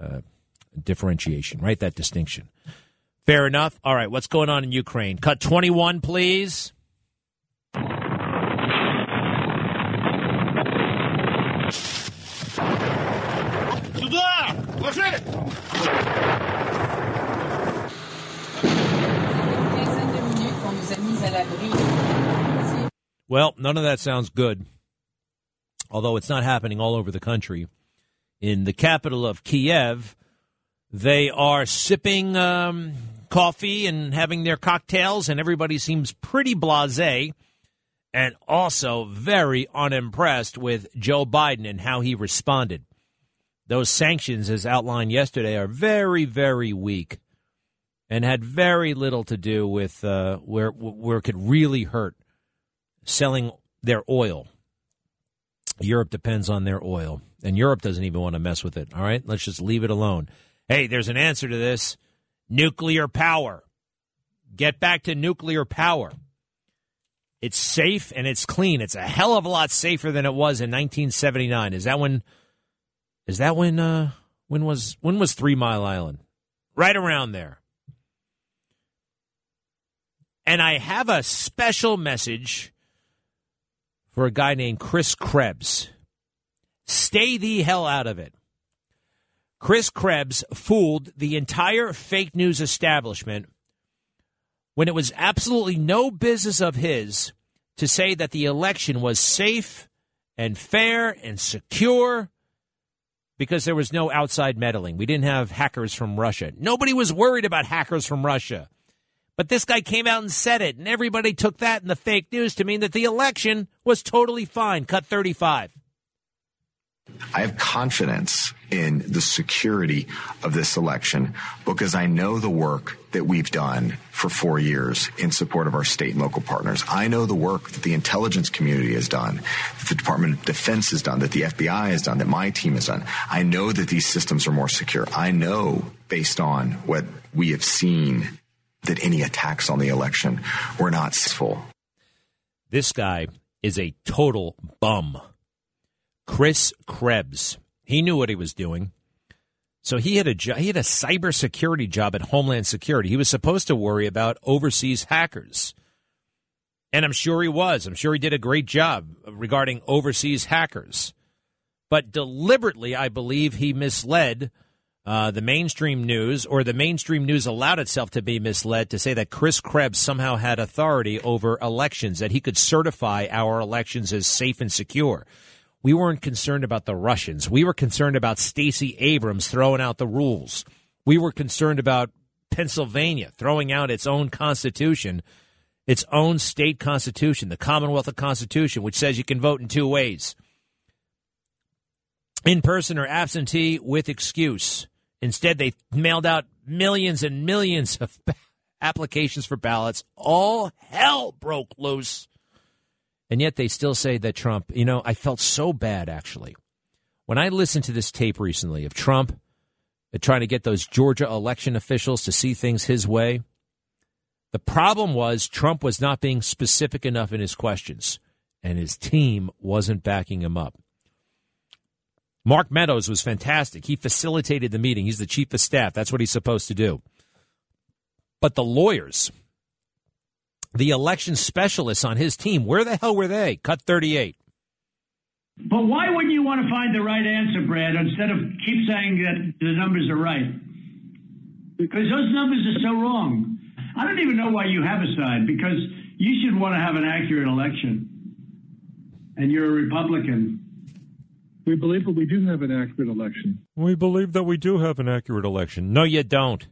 uh, differentiation, right? That distinction. Fair enough. All right, what's going on in Ukraine? Cut 21, please. Well, none of that sounds good. Although it's not happening all over the country. In the capital of Kiev, they are sipping um, coffee and having their cocktails, and everybody seems pretty blase and also very unimpressed with Joe Biden and how he responded. Those sanctions, as outlined yesterday, are very, very weak and had very little to do with uh, where where it could really hurt selling their oil. Europe depends on their oil, and Europe doesn't even want to mess with it. All right, let's just leave it alone. Hey, there's an answer to this: nuclear power. Get back to nuclear power. It's safe and it's clean. It's a hell of a lot safer than it was in 1979. Is that when? Is that when? Uh, when was when was Three Mile Island? Right around there. And I have a special message for a guy named Chris Krebs. Stay the hell out of it. Chris Krebs fooled the entire fake news establishment when it was absolutely no business of his to say that the election was safe and fair and secure because there was no outside meddling. We didn't have hackers from Russia. Nobody was worried about hackers from Russia. But this guy came out and said it, and everybody took that in the fake news to mean that the election was totally fine. Cut 35. I have confidence in the security of this election because I know the work that we've done for four years in support of our state and local partners. I know the work that the intelligence community has done, that the Department of Defense has done, that the FBI has done, that my team has done. I know that these systems are more secure. I know based on what we have seen that any attacks on the election were not full. This guy is a total bum. Chris Krebs. He knew what he was doing. So he had a jo- he had a cybersecurity job at Homeland Security. He was supposed to worry about overseas hackers. And I'm sure he was. I'm sure he did a great job regarding overseas hackers. But deliberately, I believe he misled uh, the mainstream news, or the mainstream news allowed itself to be misled to say that Chris Krebs somehow had authority over elections, that he could certify our elections as safe and secure. We weren't concerned about the Russians. We were concerned about Stacey Abrams throwing out the rules. We were concerned about Pennsylvania throwing out its own constitution, its own state constitution, the Commonwealth of Constitution, which says you can vote in two ways in person or absentee with excuse. Instead, they mailed out millions and millions of *laughs* applications for ballots. All hell broke loose. And yet they still say that Trump, you know, I felt so bad actually. When I listened to this tape recently of Trump uh, trying to get those Georgia election officials to see things his way, the problem was Trump was not being specific enough in his questions, and his team wasn't backing him up. Mark Meadows was fantastic. He facilitated the meeting. He's the chief of staff. That's what he's supposed to do. But the lawyers, the election specialists on his team, where the hell were they? Cut 38. But why wouldn't you want to find the right answer, Brad, instead of keep saying that the numbers are right? Because those numbers are so wrong. I don't even know why you have a side, because you should want to have an accurate election. and you're a Republican. We believe that we do have an accurate election. We believe that we do have an accurate election. No, you don't.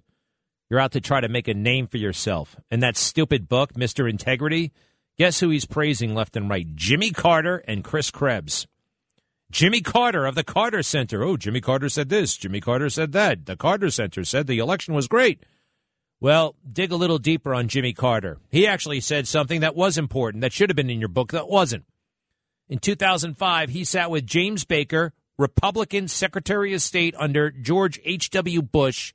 You're out to try to make a name for yourself. And that stupid book, Mr. Integrity, guess who he's praising left and right? Jimmy Carter and Chris Krebs. Jimmy Carter of the Carter Center. Oh, Jimmy Carter said this. Jimmy Carter said that. The Carter Center said the election was great. Well, dig a little deeper on Jimmy Carter. He actually said something that was important, that should have been in your book, that wasn't. In 2005, he sat with James Baker, Republican Secretary of State under George H.W. Bush,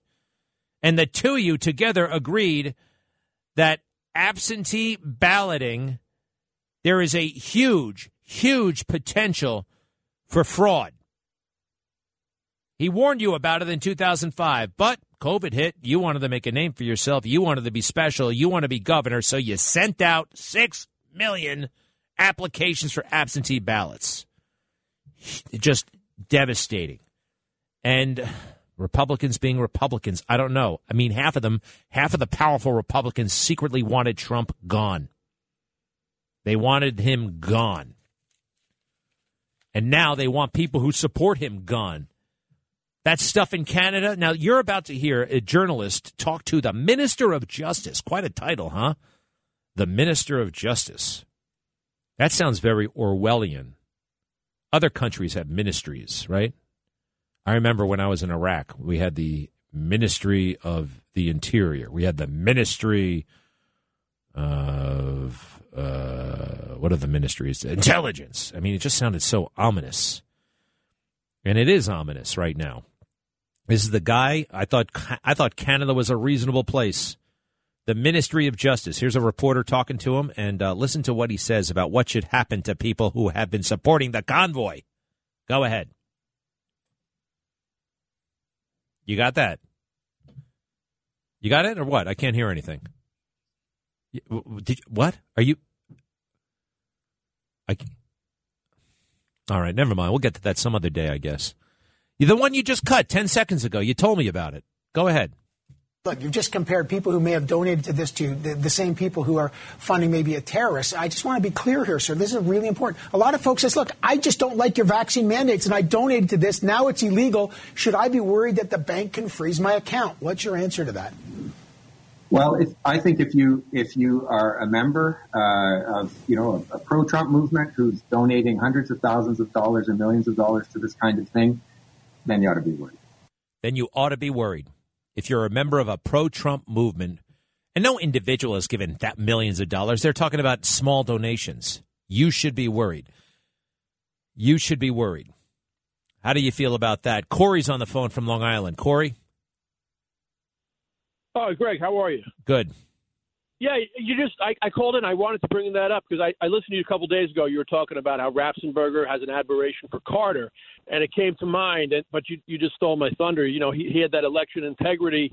and the two of you together agreed that absentee balloting, there is a huge, huge potential for fraud. He warned you about it in 2005, but COVID hit. You wanted to make a name for yourself. You wanted to be special. You want to be governor, so you sent out 6 million applications for absentee ballots. Just devastating. And Republicans being Republicans, I don't know. I mean, half of them, half of the powerful Republicans secretly wanted Trump gone. They wanted him gone. And now they want people who support him gone. That stuff in Canada. Now, you're about to hear a journalist talk to the Minister of Justice. Quite a title, huh? The Minister of Justice. That sounds very Orwellian. Other countries have ministries, right? I remember when I was in Iraq, we had the Ministry of the Interior. We had the Ministry of uh, what are the ministries? Intelligence. I mean, it just sounded so ominous, and it is ominous right now. This is the guy I thought. I thought Canada was a reasonable place. The Ministry of Justice. Here's a reporter talking to him, and uh, listen to what he says about what should happen to people who have been supporting the convoy. Go ahead. You got that? You got it or what? I can't hear anything. Did you, what are you? I. All right, never mind. We'll get to that some other day, I guess. The one you just cut ten seconds ago. You told me about it. Go ahead. Look, you've just compared people who may have donated to this to the, the, same people who are funding maybe a terrorist. I just want to be clear here, sir. This is really important. A lot of folks says, look, I just don't like your vaccine mandates and I donated to this. Now it's illegal. Should I be worried that the bank can freeze my account? What's your answer to that? Well, if, I think if you if you are a member uh, of you know a, a pro-Trump movement who's donating hundreds of thousands of dollars and millions of dollars to this kind of thing, then you ought to be worried. Then you ought to be worried. If you're a member of a pro-Trump movement, and no individual has given that millions of dollars, they're talking about small donations. You should be worried. You should be worried. How do you feel about that? Corey's on the phone from Long Island. Corey. Oh, Greg, how are you? Good. Yeah, you just I, I called in. I wanted to bring that up because I, I listened to you a couple days ago. You were talking about how Raffensperger has an admiration for Carter, and it came to mind. And but you you just stole my thunder. You know, he, he had that election integrity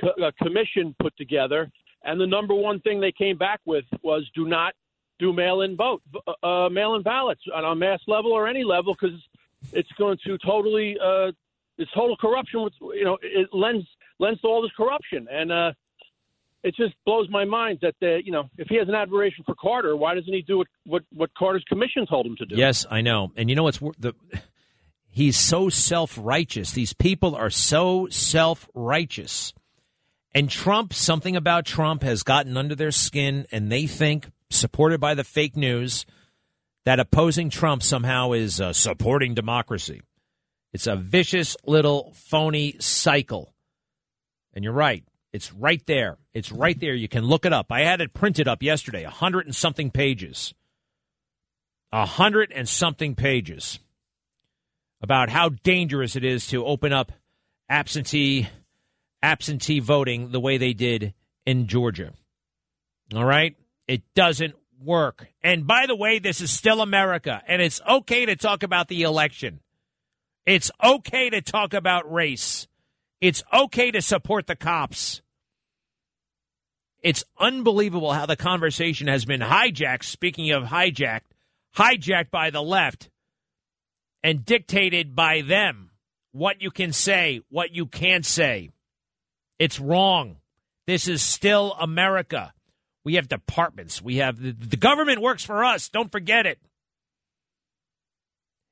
co- uh, commission put together, and the number one thing they came back with was do not do mail-in vote, uh, uh mail-in ballots on a mass level or any level because it's going to totally uh, it's total corruption. With you know, it lends lends to all this corruption and. uh it just blows my mind that uh, you know if he has an admiration for Carter, why doesn't he do what what, what Carter's commission told him to do? Yes, I know, and you know what's the he's so self righteous. These people are so self righteous, and Trump, something about Trump has gotten under their skin, and they think, supported by the fake news, that opposing Trump somehow is uh, supporting democracy. It's a vicious little phony cycle. And you're right. It's right there. It's right mm-hmm. there. You can look it up. I had it printed up yesterday, a hundred and something pages. A hundred and something pages about how dangerous it is to open up absentee absentee voting the way they did in Georgia. All right? It doesn't work. And by the way, this is still America, and it's okay to talk about the election. It's okay to talk about race. It's okay to support the cops. It's unbelievable how the conversation has been hijacked. Speaking of hijacked, hijacked by the left and dictated by them what you can say, what you can't say. It's wrong. This is still America. We have departments. We have the, the government works for us. Don't forget it.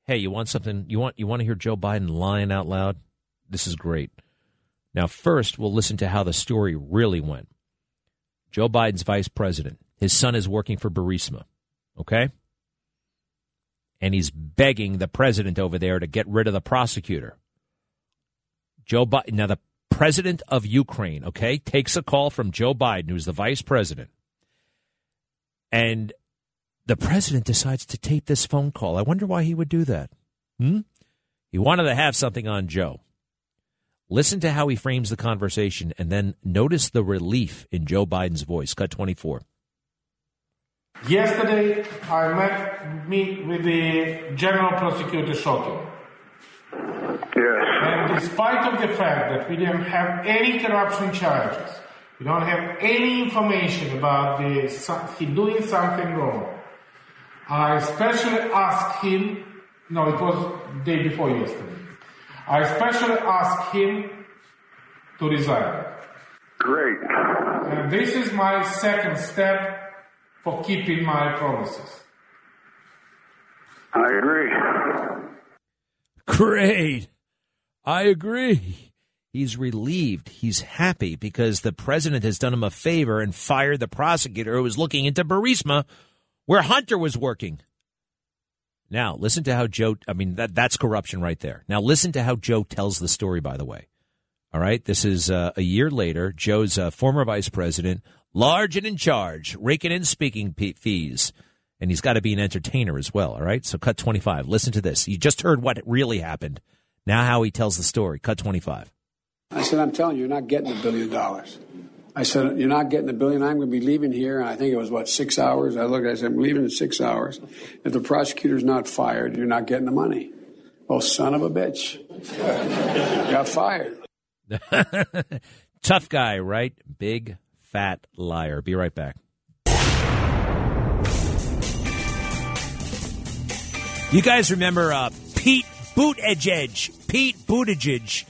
Hey, you want something? You want you want to hear Joe Biden lying out loud? This is great. Now, first, we'll listen to how the story really went. Joe Biden's vice president. His son is working for Burisma. Okay? And he's begging the president over there to get rid of the prosecutor. Joe Biden. Now, the president of Ukraine, okay, takes a call from Joe Biden, who's the vice president. And the president decides to tape this phone call. I wonder why he would do that. Hmm? He wanted to have something on Joe. Listen to how he frames the conversation and then notice the relief in Joe Biden's voice. Cut 24. Yesterday, I met meet with the General Prosecutor Shokin. Yes. And despite of the fact that we didn't have any corruption charges, we don't have any information about the he doing something wrong. I especially asked him. No, it was day before yesterday. I especially ask him to resign. Great. And this is my second step for keeping my promises. I agree. Great. I agree. He's relieved. He's happy because the president has done him a favor and fired the prosecutor who was looking into Burisma where Hunter was working. Now, listen to how Joe, I mean, that, that's corruption right there. Now, listen to how Joe tells the story, by the way. All right. This is uh, a year later. Joe's uh, former vice president, large and in charge, raking in speaking fees. And he's got to be an entertainer as well. All right. So, cut 25. Listen to this. You just heard what really happened. Now, how he tells the story. Cut 25. I said, I'm telling you, you're not getting a billion dollars. I said, You're not getting a billion. I'm going to be leaving here. And I think it was, what, six hours? I looked, I said, I'm leaving in six hours. If the prosecutor's not fired, you're not getting the money. Well, son of a bitch. *laughs* Got fired. *laughs* Tough guy, right? Big, fat liar. Be right back. You guys remember uh, Pete Buttigieg? Pete Buttigieg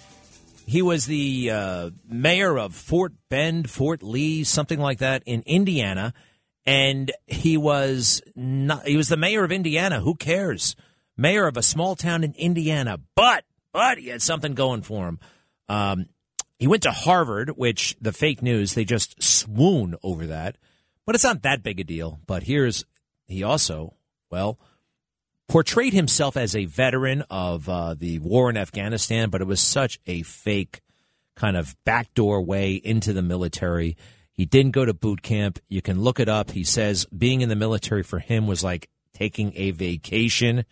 he was the uh, mayor of Fort Bend, Fort Lee, something like that in Indiana, and he was not, he was the mayor of Indiana. Who cares? Mayor of a small town in Indiana, but but he had something going for him. Um, he went to Harvard, which the fake news they just swoon over that, but it's not that big a deal. But here's he also well portrayed himself as a veteran of uh, the war in Afghanistan, but it was such a fake kind of backdoor way into the military. He didn't go to boot camp. You can look it up. He says being in the military for him was like taking a vacation.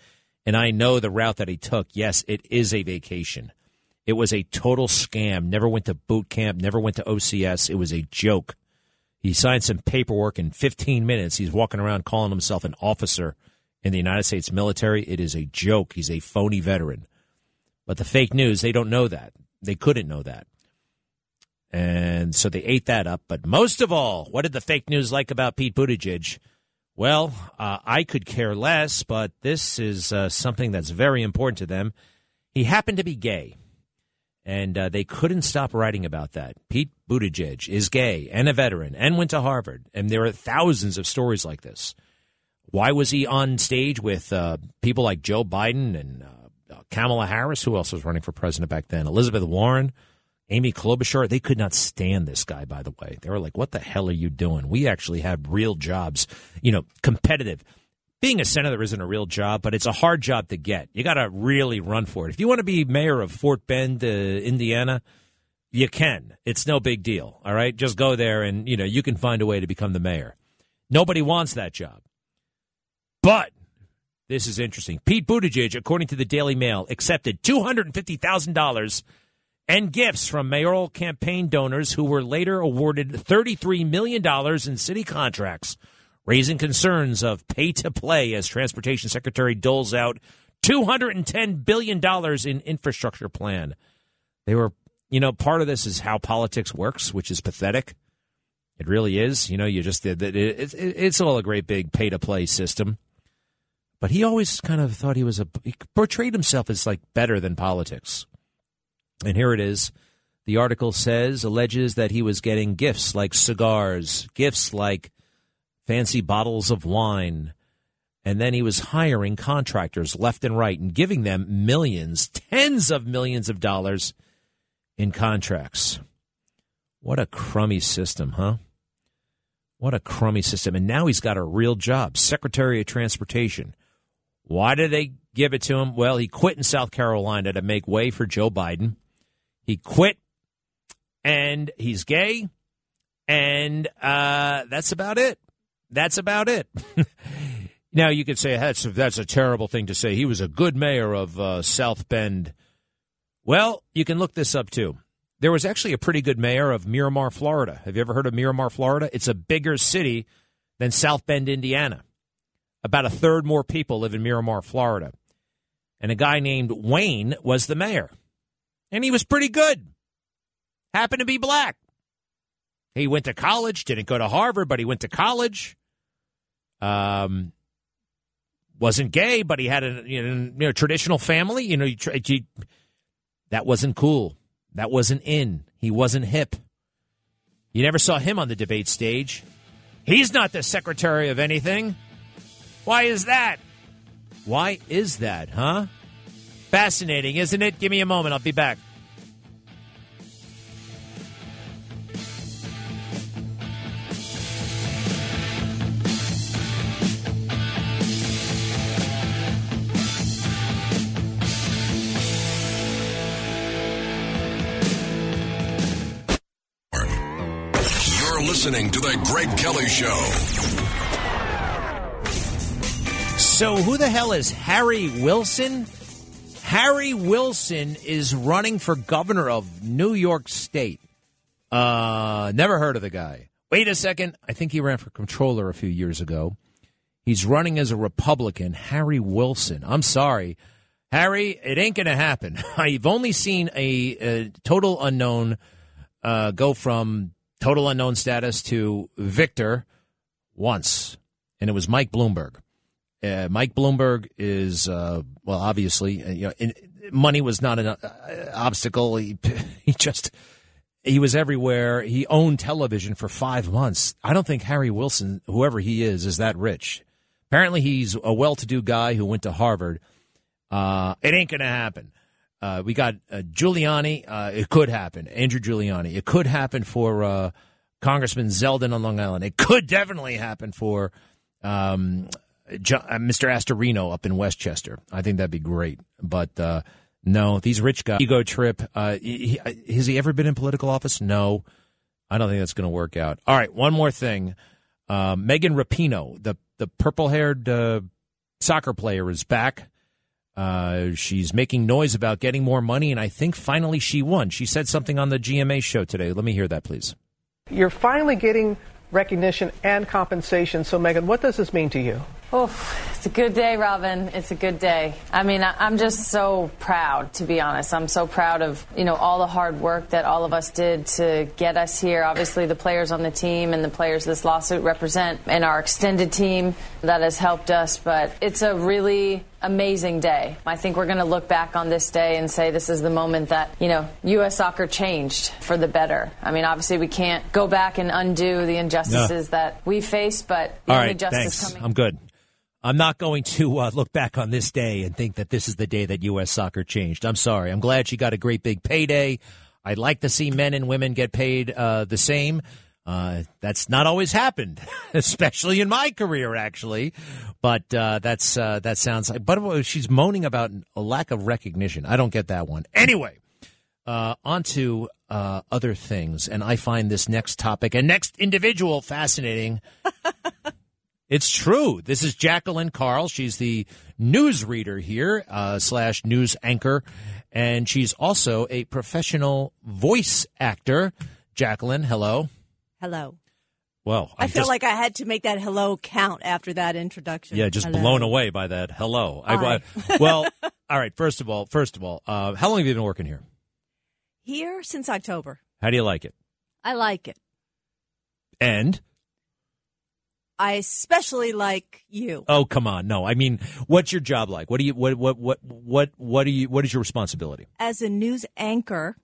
And I know the route that he took. Yes, it is a vacation. It was a total scam. Never went to boot camp, never went to OCS. It was a joke. He signed some paperwork in 15 minutes. He's walking around calling himself an officer in the United States military. It is a joke. He's a phony veteran. But the fake news, they don't know that. They couldn't know that. And so they ate that up. But most of all, what did the fake news like about Pete Buttigieg? Well, uh, I could care less, but this is uh, something that's very important to them. He happened to be gay, and uh, they couldn't stop writing about that. Pete Buttigieg is gay and a veteran and went to Harvard, and there are thousands of stories like this. Why was he on stage with uh, people like Joe Biden and uh, Kamala Harris? Who else was running for president back then? Elizabeth Warren, Amy Klobuchar. They could not stand this guy. By the way, they were like, "What the hell are you doing? We actually have real jobs. You know, competitive." Being a senator isn't a real job, but it's a hard job to get. You got to really run for it. If you want to be mayor of Fort Bend, uh, Indiana, you can. It's no big deal. All right, just go there, and you know you can find a way to become the mayor. Nobody wants that job. But this is interesting. Pete Buttigieg, according to the Daily Mail, accepted $250,000 and gifts from mayoral campaign donors who were later awarded $33 million in city contracts, raising concerns of pay to play as Transportation Secretary doles out $210 billion in infrastructure plan. They were, you know, part of this is how politics works, which is pathetic. It really is. You know, you just, did that. it's all a great big pay to play system. But he always kind of thought he was a, he portrayed himself as like better than politics. And here it is. The article says, alleges that he was getting gifts like cigars, gifts like fancy bottles of wine, And then he was hiring contractors left and right and giving them millions, tens of millions of dollars in contracts. What a crummy system, huh? What a crummy system. And now he's got a real job, Secretary of Transportation. Why did they give it to him? Well, he quit in South Carolina to make way for Joe Biden. He quit, and he's gay, and uh, that's about it. That's about it. *laughs* now you could say that's that's a terrible thing to say. He was a good mayor of uh, South Bend. Well, you can look this up too. There was actually a pretty good mayor of Miramar, Florida. Have you ever heard of Miramar, Florida? It's a bigger city than South Bend, Indiana. About a third more people live in Miramar, Florida. And a guy named Wayne was the mayor. And he was pretty good. Happened to be black. He went to college, didn't go to Harvard, but he went to college. Um, wasn't gay, but he had a you know, traditional family. You know, you, you, that wasn't cool. That wasn't in. He wasn't hip. You never saw him on the debate stage. He's not the secretary of anything. Why is that? Why is that, huh? Fascinating, isn't it? Give me a moment. I'll be back. You're listening to The Greg Kelly Show. So, who the hell is Harry Wilson? Harry Wilson is running for governor of New York State. Uh, never heard of the guy. Wait a second. I think he ran for controller a few years ago. He's running as a Republican, Harry Wilson. I'm sorry. Harry, it ain't going to happen. *laughs* I've only seen a, a total unknown uh, go from total unknown status to victor once, and it was Mike Bloomberg. Uh, Mike Bloomberg is uh, well, obviously, uh, you know, in, money was not an uh, obstacle. He *laughs* he just he was everywhere. He owned television for five months. I don't think Harry Wilson, whoever he is, is that rich. Apparently, he's a well-to-do guy who went to Harvard. Uh, it ain't to happen. We got Giuliani. It could happen. Andrew Giuliani. It could happen for Congressman Zeldin on Long Island. It could definitely happen for um, Mr. Astorino up in Westchester. I think that'd be great. But uh, no, these rich guys. Ego trip. Uh, he, he- has he ever been in political office? No. I don't think that's going to work out. All right, one more thing. Uh, Megan Rapinoe, the the purple haired uh, soccer player, is back. Uh, she's making noise about getting more money, and I think finally she won. She said something on the GMA show today. Let me hear that, please. You're finally getting recognition and compensation. So, Megan, what does this mean to you? Oof, it's a good day, Robin. It's a good day. I mean, I, I'm just so proud, to be honest. I'm so proud of, you know, all the hard work that all of us did to get us here. Obviously, the players on the team and the players this lawsuit represent and our extended team that has helped us. But it's a really amazing day. I think we're going to look back on this day and say this is the moment that, you know, U.S. soccer changed for the better. I mean, obviously, we can't go back and undo the injustices that we faced, but the right, justice thanks. coming. I'm good. I'm not going to uh, look back on this day and think that this is the day that U.S. soccer changed. I'm sorry. I'm glad she got a great big payday. I'd like to see men and women get paid uh, the same. Uh, that's not always happened, *laughs* especially in my career, actually. But uh, that's uh, that sounds like. But she's moaning about a lack of recognition. I don't get that one. Anyway, uh, on to uh, other things, and I find this next topic and next individual fascinating. *laughs* It's true. This is Jacqueline Karl. She's the news reader here, uh, slash news anchor, and she's also a professional voice actor. Jacqueline, hello. Hello. Well, i I'm feel just- like I had to make that hello count after that introduction. yeah, just Hello. blown away by that. Hello. I, I- *laughs* well, all right. First of all, first of all, uh, how long have you been working here? Here since October. How do you like it? I like it. And I especially like you. oh, come on, no. I mean, what's your job like? What do you what what what what what do you what is your responsibility? As a news anchor,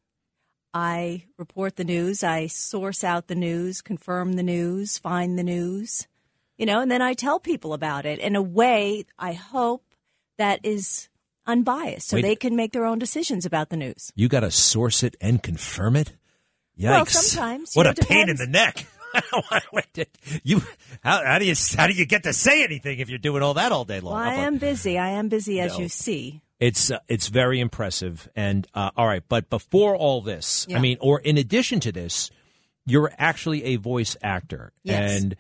I report the news, I source out the news, confirm the news, find the news. you know, and then I tell people about it in a way I hope that is unbiased so Wait. they can make their own decisions about the news. You got to source it and confirm it. Yikes! Well, sometimes, What a know, pain in the neck. *laughs* You how, how do you how do you get to say anything if you're doing all that all day long? Well, I am busy. I am busy, as No. you see. It's uh, it's very impressive. And uh, all right, but before all this, I mean, or in addition to this, you're actually a voice actor. Yes. And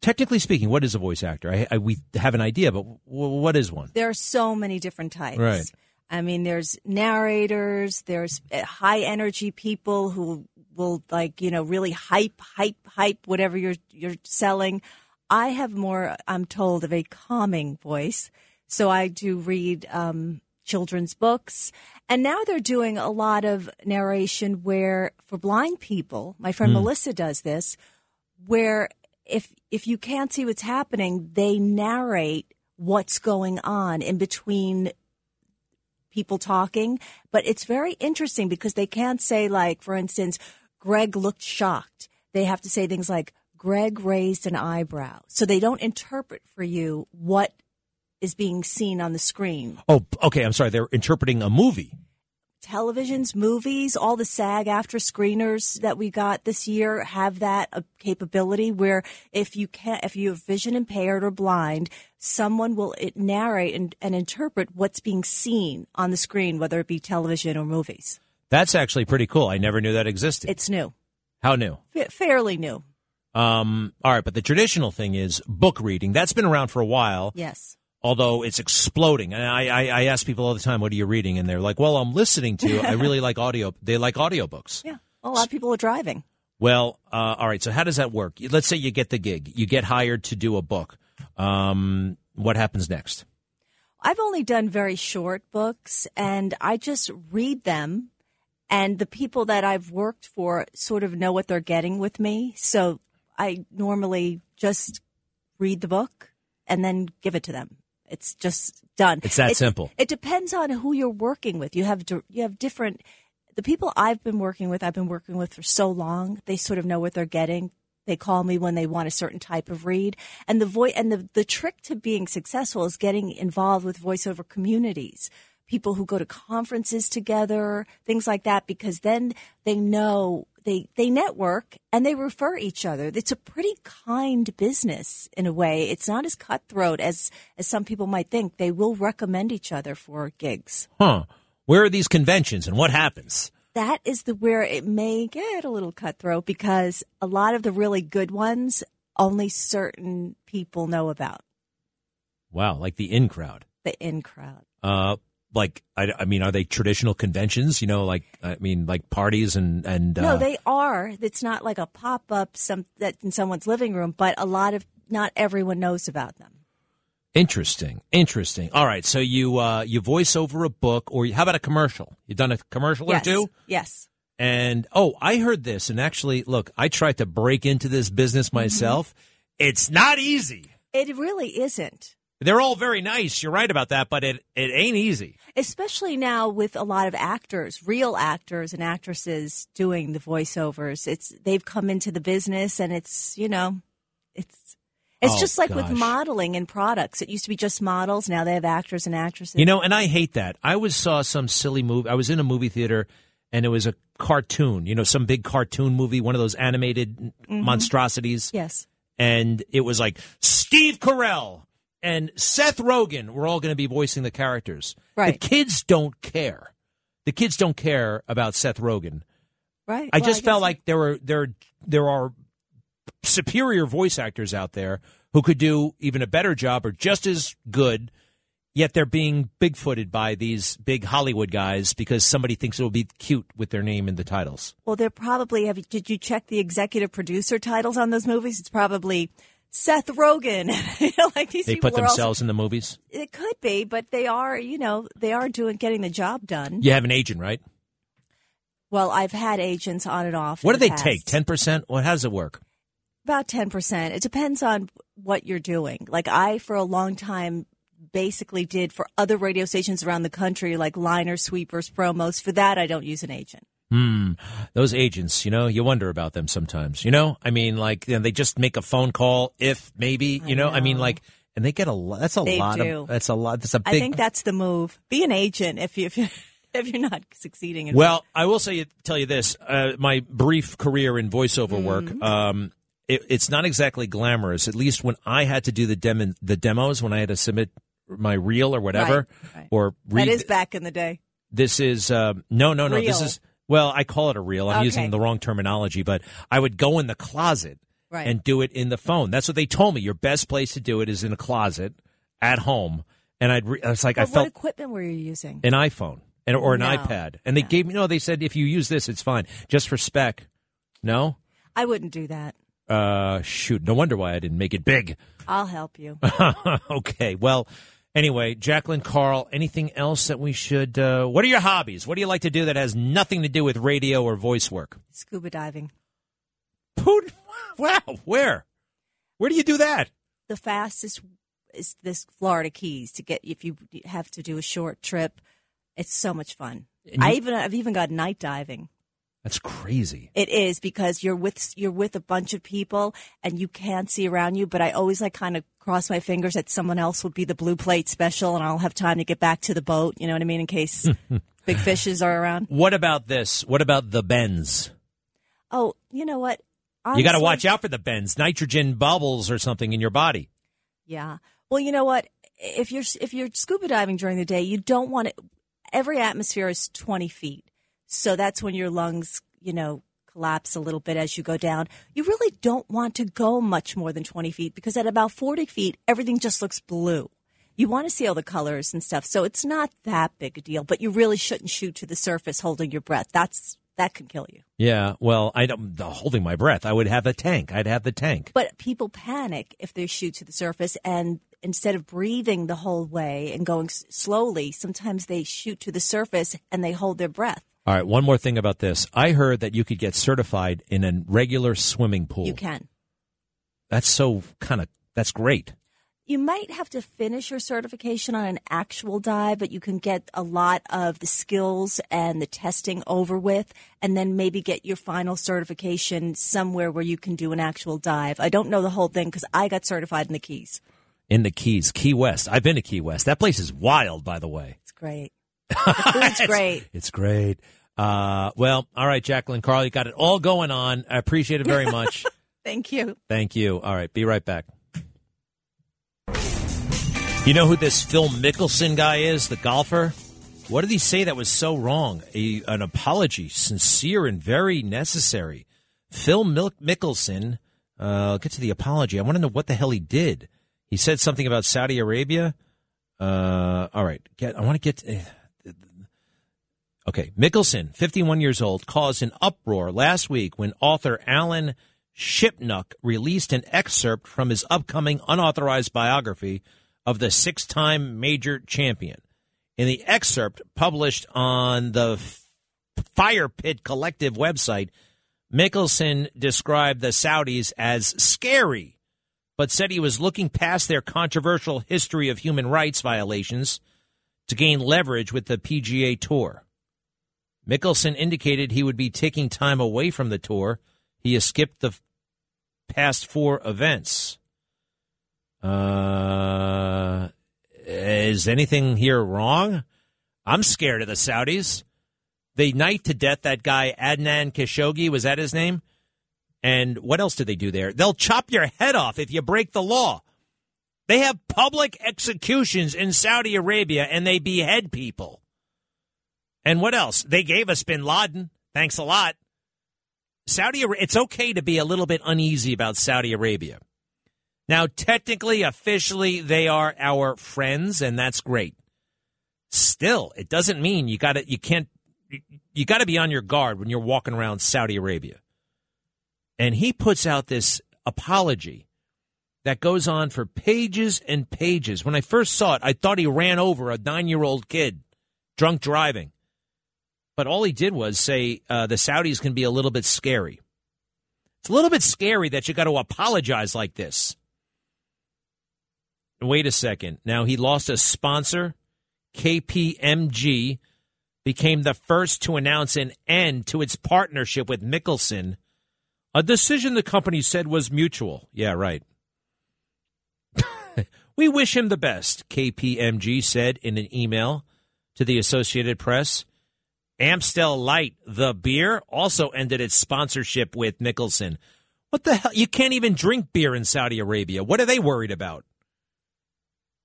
technically speaking, what is a voice actor? I, I, we have an idea, but w- what is one? There are so many different types. Right. I mean, there's narrators, there's uh, high energy people who will like, you know, really hype, hype, hype whatever you're you're selling. I have more, I'm told, of a calming voice. So I do read um, children's books. And now they're doing a lot of narration where, for blind people, my friend Mm. Melissa does this, where if if you can't see what's happening, they narrate what's going on in between people talking. But it's very interesting because they can't say like, for instance, Greg looked shocked. They have to say things like Greg raised an eyebrow. So they don't interpret for you what is being seen on the screen. Oh, okay. I'm sorry. They're interpreting a movie. televisions, movies, all the SAG-AFTRA screeners that we got this year have that uh, capability where if you can't, if you're vision impaired or blind, someone will it narrate and, and interpret what's being seen on the screen, whether it be television or movies. That's actually pretty cool. I never knew that existed. It's new, How new? Fa- fairly new. Um, all right, but the traditional thing is book reading. That's been around for a while. Yes. Although it's exploding, and I, I, I ask people all the time, "What are you reading?" And they're like, "Well, I'm listening to. I really like audio. They like audiobooks." *laughs* Yeah. A lot of people are driving. Well, uh, all right. So how does that work? Let's say you get the gig, you get hired to do a book. Um, what happens next? I've only done very short books and I just read them and the people that I've worked for sort of know what they're getting with me. So I normally just read the book and then give it to them. It's just done. It's that It- simple. It depends on who you're working with. You have you have different the people I've been working with, I've been working with for so long, they sort of know what they're getting. They call me when they want a certain type of read. And the voice and the, the trick to being successful is getting involved with voiceover communities. People who go to conferences together, things like that, because then they know they they network and they refer each other. It's a pretty kind business in a way. It's not as cutthroat as as some people might think. They will recommend each other for gigs. Huh? Where are these conventions, and what happens? that is the where it may get a little cutthroat because a lot of the really good ones only certain people know about Wow, like the in crowd. the in crowd. Uh, like I, I mean, are they traditional conventions? You know, like I mean, like parties and and uh, no, they are. It's not like a pop up some that in someone's living room, but a lot of not everyone knows about them. Interesting, interesting. All right, so you uh, you voice over a book, or how about a commercial? You've done a commercial yes. or two? Yes. And oh, I heard this, and actually, look, I tried to break into this business myself. It's not easy. It really isn't. They're all very nice. You're right about that, but it it ain't easy. especially now with a lot of actors, real actors and actresses doing the voiceovers. It's they've come into the business and it's, you know, it's it's Oh, just like with modeling and products. It used to be just models, now they have actors and actresses. You know, and I hate that. I was saw some silly movie. I was in a movie theater, and it was a cartoon. You know, some big cartoon movie, one of those animated Mhm. monstrosities. Yes. And it was like Steve Carell and Seth Rogen were all going to be voicing the characters. Right. The kids don't care. The kids don't care about Seth Rogen. Right. I Well, just guess- felt like there were there there are superior voice actors out there who could do even a better job or just as good. Yet they're being bigfooted by these big Hollywood guys because somebody thinks it will be cute with their name in the titles. Well, they're probably have. Did you check the executive producer titles on those movies? It's probably Seth Rogen. you *laughs* know, like these They put are also- themselves in the movies. it could be, but they are. You know, they are doing getting the job done. You have an agent, right? Well, I've had agents on and off. What do in they past. take? Ten percent? What? How does it work? About 10%. It depends on what you're doing. Like I, for a long time, basically did for other radio stations around the country, like liner sweepers, promos. For that, I don't use an agent. Hmm. Those agents, you know, you wonder about them sometimes. You know, I mean, like you know, they just make a phone call if maybe. You know, I mean, like, and they get a lot. That's a They lot do. of. That's a lot. That's a big. I think that's the move. Be an agent if you if you *laughs* if you're not succeeding. In Well, I will say tell you this: uh, my brief career in voiceover Mm-hmm. work, um, it, it's not exactly glamorous. At least when I had to do the dem- the demos, when I had to submit my reel or whatever, Right, right. or read. that is back in the day. this is um, no, no, no. This is well, I call it a reel. I'm Okay. using the wrong terminology, but I would go in the closet Right. and do it in the phone. That's what they told me. Your best place to do it is in a closet at home. And I'd re- I was like, But I what felt equipment were you using? an iPhone and, or an No. iPad. And they gave me, no, they said if you use this, it's fine. Just for spec. No? I wouldn't do that. Uh, shoot. No wonder why I didn't make it big. I'll help you. *laughs* okay. Well, anyway, Jacqueline Karl, anything else that we should, uh, what are your hobbies? What do you like to do that has nothing to do with radio or voice work? Scuba diving. Wow. Where? Where do you do that? The fastest is this Florida Keys to get if you have to do a short trip. It's so much fun. And I even I've even got night diving. That's crazy. It is because you're with you're with a bunch of people and you can't see around you. But I always like kind of cross my fingers that someone else would be the blue plate special, and I'll have time to get back to the boat. You know what I mean? In case *laughs* big fishes are around. What about this? What about the bends? Oh, you know what? you got to watch out for the bends. Nitrogen bubbles or something in your body. Yeah. Well, you know what? If you're if you're scuba diving during the day, you don't want it. Every atmosphere is 20 feet, so that's when your lungs, you know, collapse a little bit as you go down. You really don't want to go much more than 20 feet because at about 40 feet, everything just looks blue. You want to see all the colors and stuff, so it's not that big a deal. But you really shouldn't shoot to the surface holding your breath. That's that can kill you. Yeah. Well, I don't the holding my breath. I would have a tank. I'd have the tank. But people panic if they shoot to the surface, and instead of breathing the whole way and going s- slowly, sometimes they shoot to the surface and they hold their breath. All right. One more thing about this. I heard that you could get certified in a regular swimming pool. You can. That's so kind of that's great. You might have to finish your certification on an actual dive, but you can get a lot of the skills and the testing over with, and then maybe get your final certification somewhere where you can do an actual dive. I don't know the whole thing because I got certified in the Keys. In the Keys, Key West. I've been to Key West. That place is wild, by the way. It's great. *laughs* The food's great. It's great. Uh, well, all right, Jacqueline Karl, you got it all going on. I appreciate it very much. *laughs* Thank you. Thank you. All right, be right back. You know who this Phil Mickelson guy is, the golfer? What did he say that was so wrong? A, an apology, sincere and very necessary. Phil Mil- Mickelson, uh, get to the apology. I want to know what the hell he did. He said something about Saudi Arabia. Uh, all right, get. I want to get. Okay, Mickelson, 51 years old, caused an uproar last week when author Alan Shipnuck released an excerpt from his upcoming unauthorized biography of the six time major champion. In the excerpt published on the Fire Pit Collective website, Mickelson described the Saudis as scary, but said he was looking past their controversial history of human rights violations to gain leverage with the PGA Tour. Mickelson indicated he would be taking time away from the tour. He has skipped the past four events. Uh, is anything here wrong? I'm scared of the Saudis. They knife to death that guy Adnan Khashoggi. Was that his name? And what else do they do there? They'll chop your head off if you break the law. They have public executions in Saudi Arabia and they behead people. And what else? They gave us bin Laden. Thanks a lot. Saudi it's okay to be a little bit uneasy about Saudi Arabia. Now, technically, officially, they are our friends, and that's great. Still, it doesn't mean you got to you can't you got to be on your guard when you're walking around Saudi Arabia. And he puts out this apology that goes on for pages and pages. When I first saw it, I thought he ran over a nine year old kid drunk driving. But all he did was say uh, the Saudis can be a little bit scary. It's a little bit scary that you got to apologize like this. Wait a second. Now he lost a sponsor, KPMG. became the first to announce an end to its partnership with Mickelson, a decision the company said was mutual. Yeah, right. *laughs* we wish him the best, KPMG said in an email to the Associated Press. Amstel Light, the beer, also ended its sponsorship with Mickelson. What the hell? You can't even drink beer in Saudi Arabia. What are they worried about?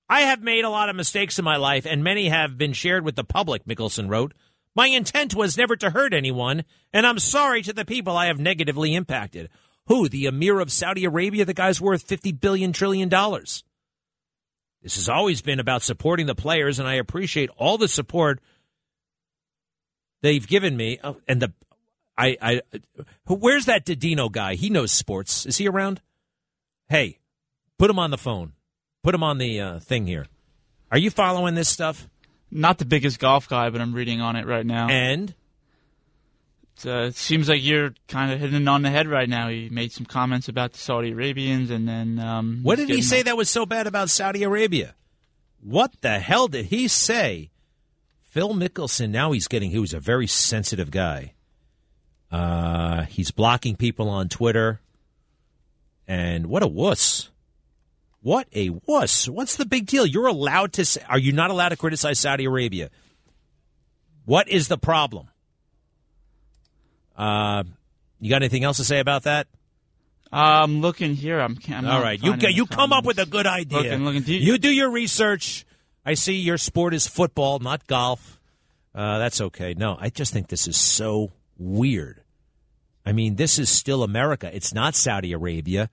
I have made a lot of mistakes in my life, and many have been shared with the public, Mickelson wrote. My intent was never to hurt anyone, and I'm sorry to the people I have negatively impacted. Who? The Emir of Saudi Arabia? The guy's worth fifty billion trillion dollars. This has always been about supporting the players, and I appreciate all the support they've given me. Oh, and the, I, I, where's that Didino guy? He knows sports. Is he around? Hey, put him on the phone. Put him on the uh, thing here. Are you following this stuff? Not the biggest golf guy, but I'm reading on it right now. And uh, it seems like you're kind of hitting it on the head right now. He made some comments about the Saudi Arabians, and then um, what did he say that was so bad about Saudi Arabia? What the hell did he say? Phil Mickelson. Now he's getting. He was a very sensitive guy. Uh, he's blocking people on Twitter, and what a wuss! What a wuss! What's the big deal? You're allowed to. Say, are you not allowed to criticize Saudi Arabia? What is the problem? Uh, you got anything else to say about that? I'm looking here. I'm. I'm All right, you you come up with a good idea. Looking, looking. You, you do your research. I see your sport is football, not golf. Uh, that's okay. No, I just think this is so weird. I mean, this is still America. It's not Saudi Arabia.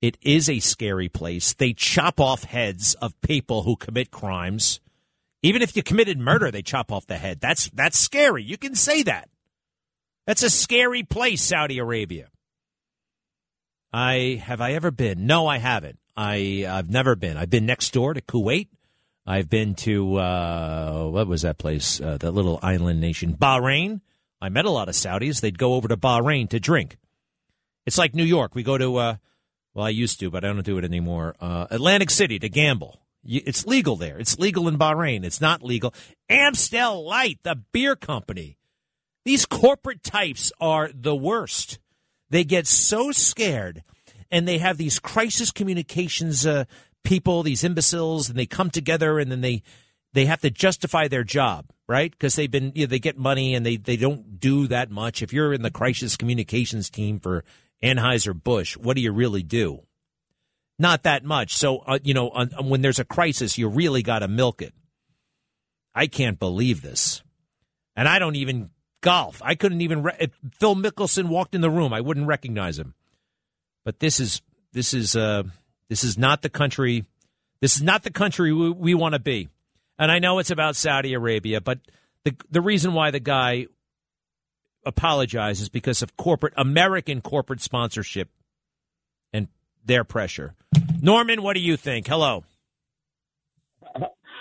It is a scary place. They chop off heads of people who commit crimes. Even if you committed murder, they chop off the head. That's that's scary. You can say that. That's a scary place, Saudi Arabia. I have I ever been? No, I haven't. I I've never been. I've been next door to Kuwait. I've been to uh, what was that place? Uh, that little island nation, Bahrain. I met a lot of Saudis. They'd go over to Bahrain to drink. It's like New York. We go to uh, well, I used to, but I don't do it anymore. Uh, Atlantic City to gamble. It's legal there. It's legal in Bahrain. It's not legal. Amstel Light, the beer company. These corporate types are the worst. They get so scared and they have these crisis communications uh, people, these imbeciles, and they come together and then they they have to justify their job, right? Because they've been you know, they get money and they they don't do that much. If you're in the crisis communications team for Anheuser Busch, what do you really do? Not that much. So uh, you know uh, when there's a crisis, you really got to milk it. I can't believe this, and I don't even golf. I couldn't even re- if Phil Mickelson walked in the room, I wouldn't recognize him. But this is this is uh, this is not the country. This is not the country we, we want to be. And I know it's about Saudi Arabia, but the the reason why the guy apologizes because of corporate American corporate sponsorship and their pressure. Norman, what do you think? Hello. *laughs*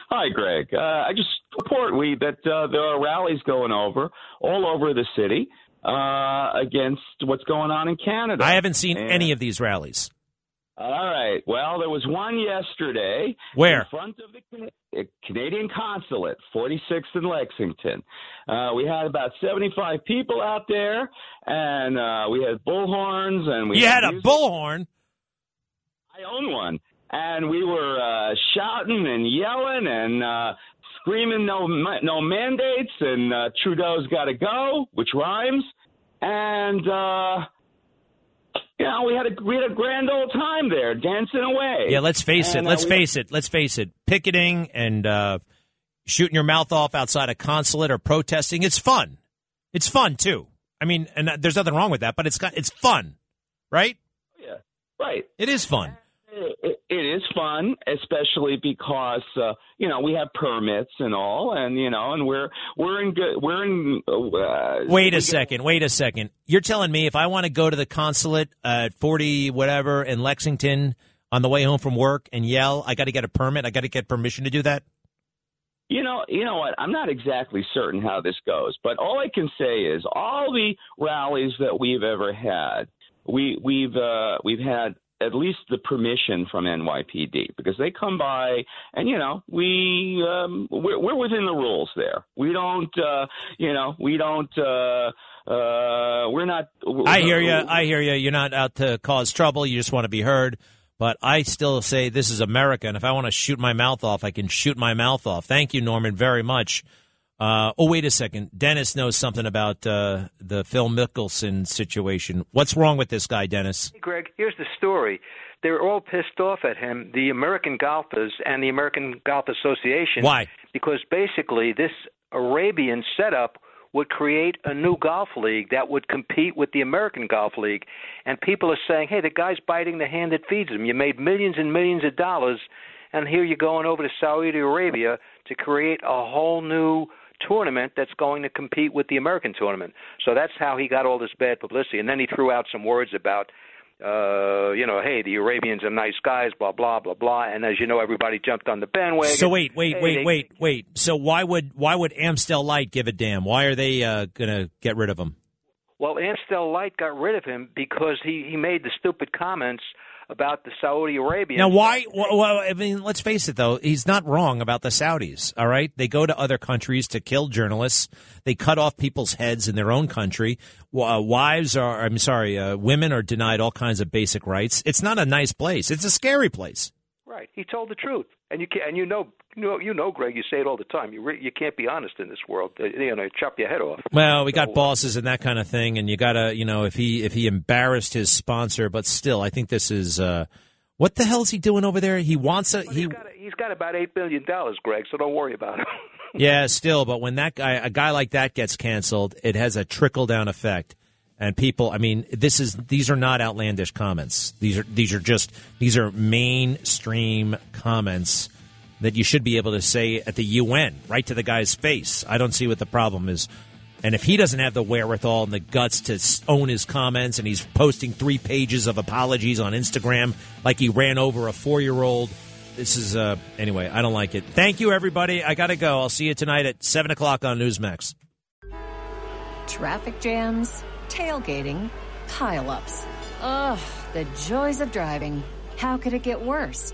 Hi, Greg. Uh, I just report we that uh, there are rallies going over all over the city uh, against what's going on in Canada. I haven't seen And- any of these rallies. All right. Well, there was one yesterday. Where? In front of the uh, Canadian consulate, 46th in Lexington. Uh, we had about 75 people out there, and uh, we had bullhorns, and we You had a music. bullhorn. I own one, and we were uh, shouting and yelling and uh, screaming no no mandates, and uh, Trudeau's got to go, which rhymes, and. Uh, you know, we had a we had a grand old time there, dancing away. Yeah, let's face it. And, uh, Let's we- face it. Let's face it. Picketing and uh, shooting your mouth off outside a consulate or protesting, it's fun. It's fun too. I mean, and there's nothing wrong with that, but it's got it's fun, right? Yeah, right. It is fun. It, is fun, especially because uh, you know we have permits and all, and you know, and we're we're in good we're in. Uh, Wait a second. Wait a second. You're telling me if I want to go to the consulate at 40 whatever in Lexington on the way home from work and yell, I got to get a permit. I got to get permission to do that. You know, you know what? I'm not exactly certain how this goes, but all I can say is all the rallies that we've ever had, we we've uh, we've had at least the permission from NYPD because they come by and you know we um, we're, we're within the rules there. We don't uh, you know we don't. Uh, uh, we're not. We're, I hear you. I hear you. You're not out to cause trouble. You just want to be heard. But I still say this is America, and if I want to shoot my mouth off, I can shoot my mouth off. Thank you, Norman, very much. Uh, oh, wait a second. Dennis knows something about uh, the Phil Mickelson situation. What's wrong with this guy, Dennis? Hey, Greg, here's the story. They're all pissed off at him, the American golfers and the American Golf Association. Why? Because basically, this Arabian setup would create a new golf league that would compete with the American Golf League. And people are saying, hey, the guy's biting the hand that feeds him. You made millions and millions of dollars, and here you're going over to Saudi Arabia to create a whole new tournament that's going to compete with the American tournament. So that's how he got all this bad publicity. And then he threw out some words about uh, you know, hey, the Arabians are nice guys, blah blah blah blah. And as you know, everybody jumped on the bandwagon. So wait, wait, Hey, wait, they- wait, wait. So why would why would Amstel Light give a damn? Why are they uh, going to get rid of him? Well, Amstel Light got rid of him because he he made the stupid comments about the Saudi Arabians. Now, why? Well, well, I mean, let's face it, though. He's not wrong about the Saudis. All right, they go to other countries to kill journalists. They cut off people's heads in their own country. Uh, wives are, I'm sorry, uh, women are denied all kinds of basic rights. It's not a nice place. It's a scary place. Right, he told the truth, and you can and you know you know you know Greg. You say it all the time. You re, you can't be honest in this world. Uh, You know, chop your head off. Well, we got bosses and that kind of thing, and you gotta, you know, if he if he embarrassed his sponsor, but still, I think this is. uh What the hell is he doing over there? He wants a he. He's got about eight billion dollars, Greg. So don't worry about him. *laughs* Yeah, still, but when that guy, a guy like that gets canceled, it has a trickle down effect. And people, I mean, this is these are not outlandish comments. These are these are just these are mainstream comments that you should be able to say at the UN, right to the guy's face. I don't see what the problem is. And if he doesn't have the wherewithal and the guts to own his comments, and he's posting three pages of apologies on Instagram like he ran over a four year old, this is uh anyway. I don't like it. Thank you, everybody. I gotta go. I'll see you tonight at seven o'clock on Newsmax. Traffic jams, tailgating, pileups. Ugh, the joys of driving. How could it get worse?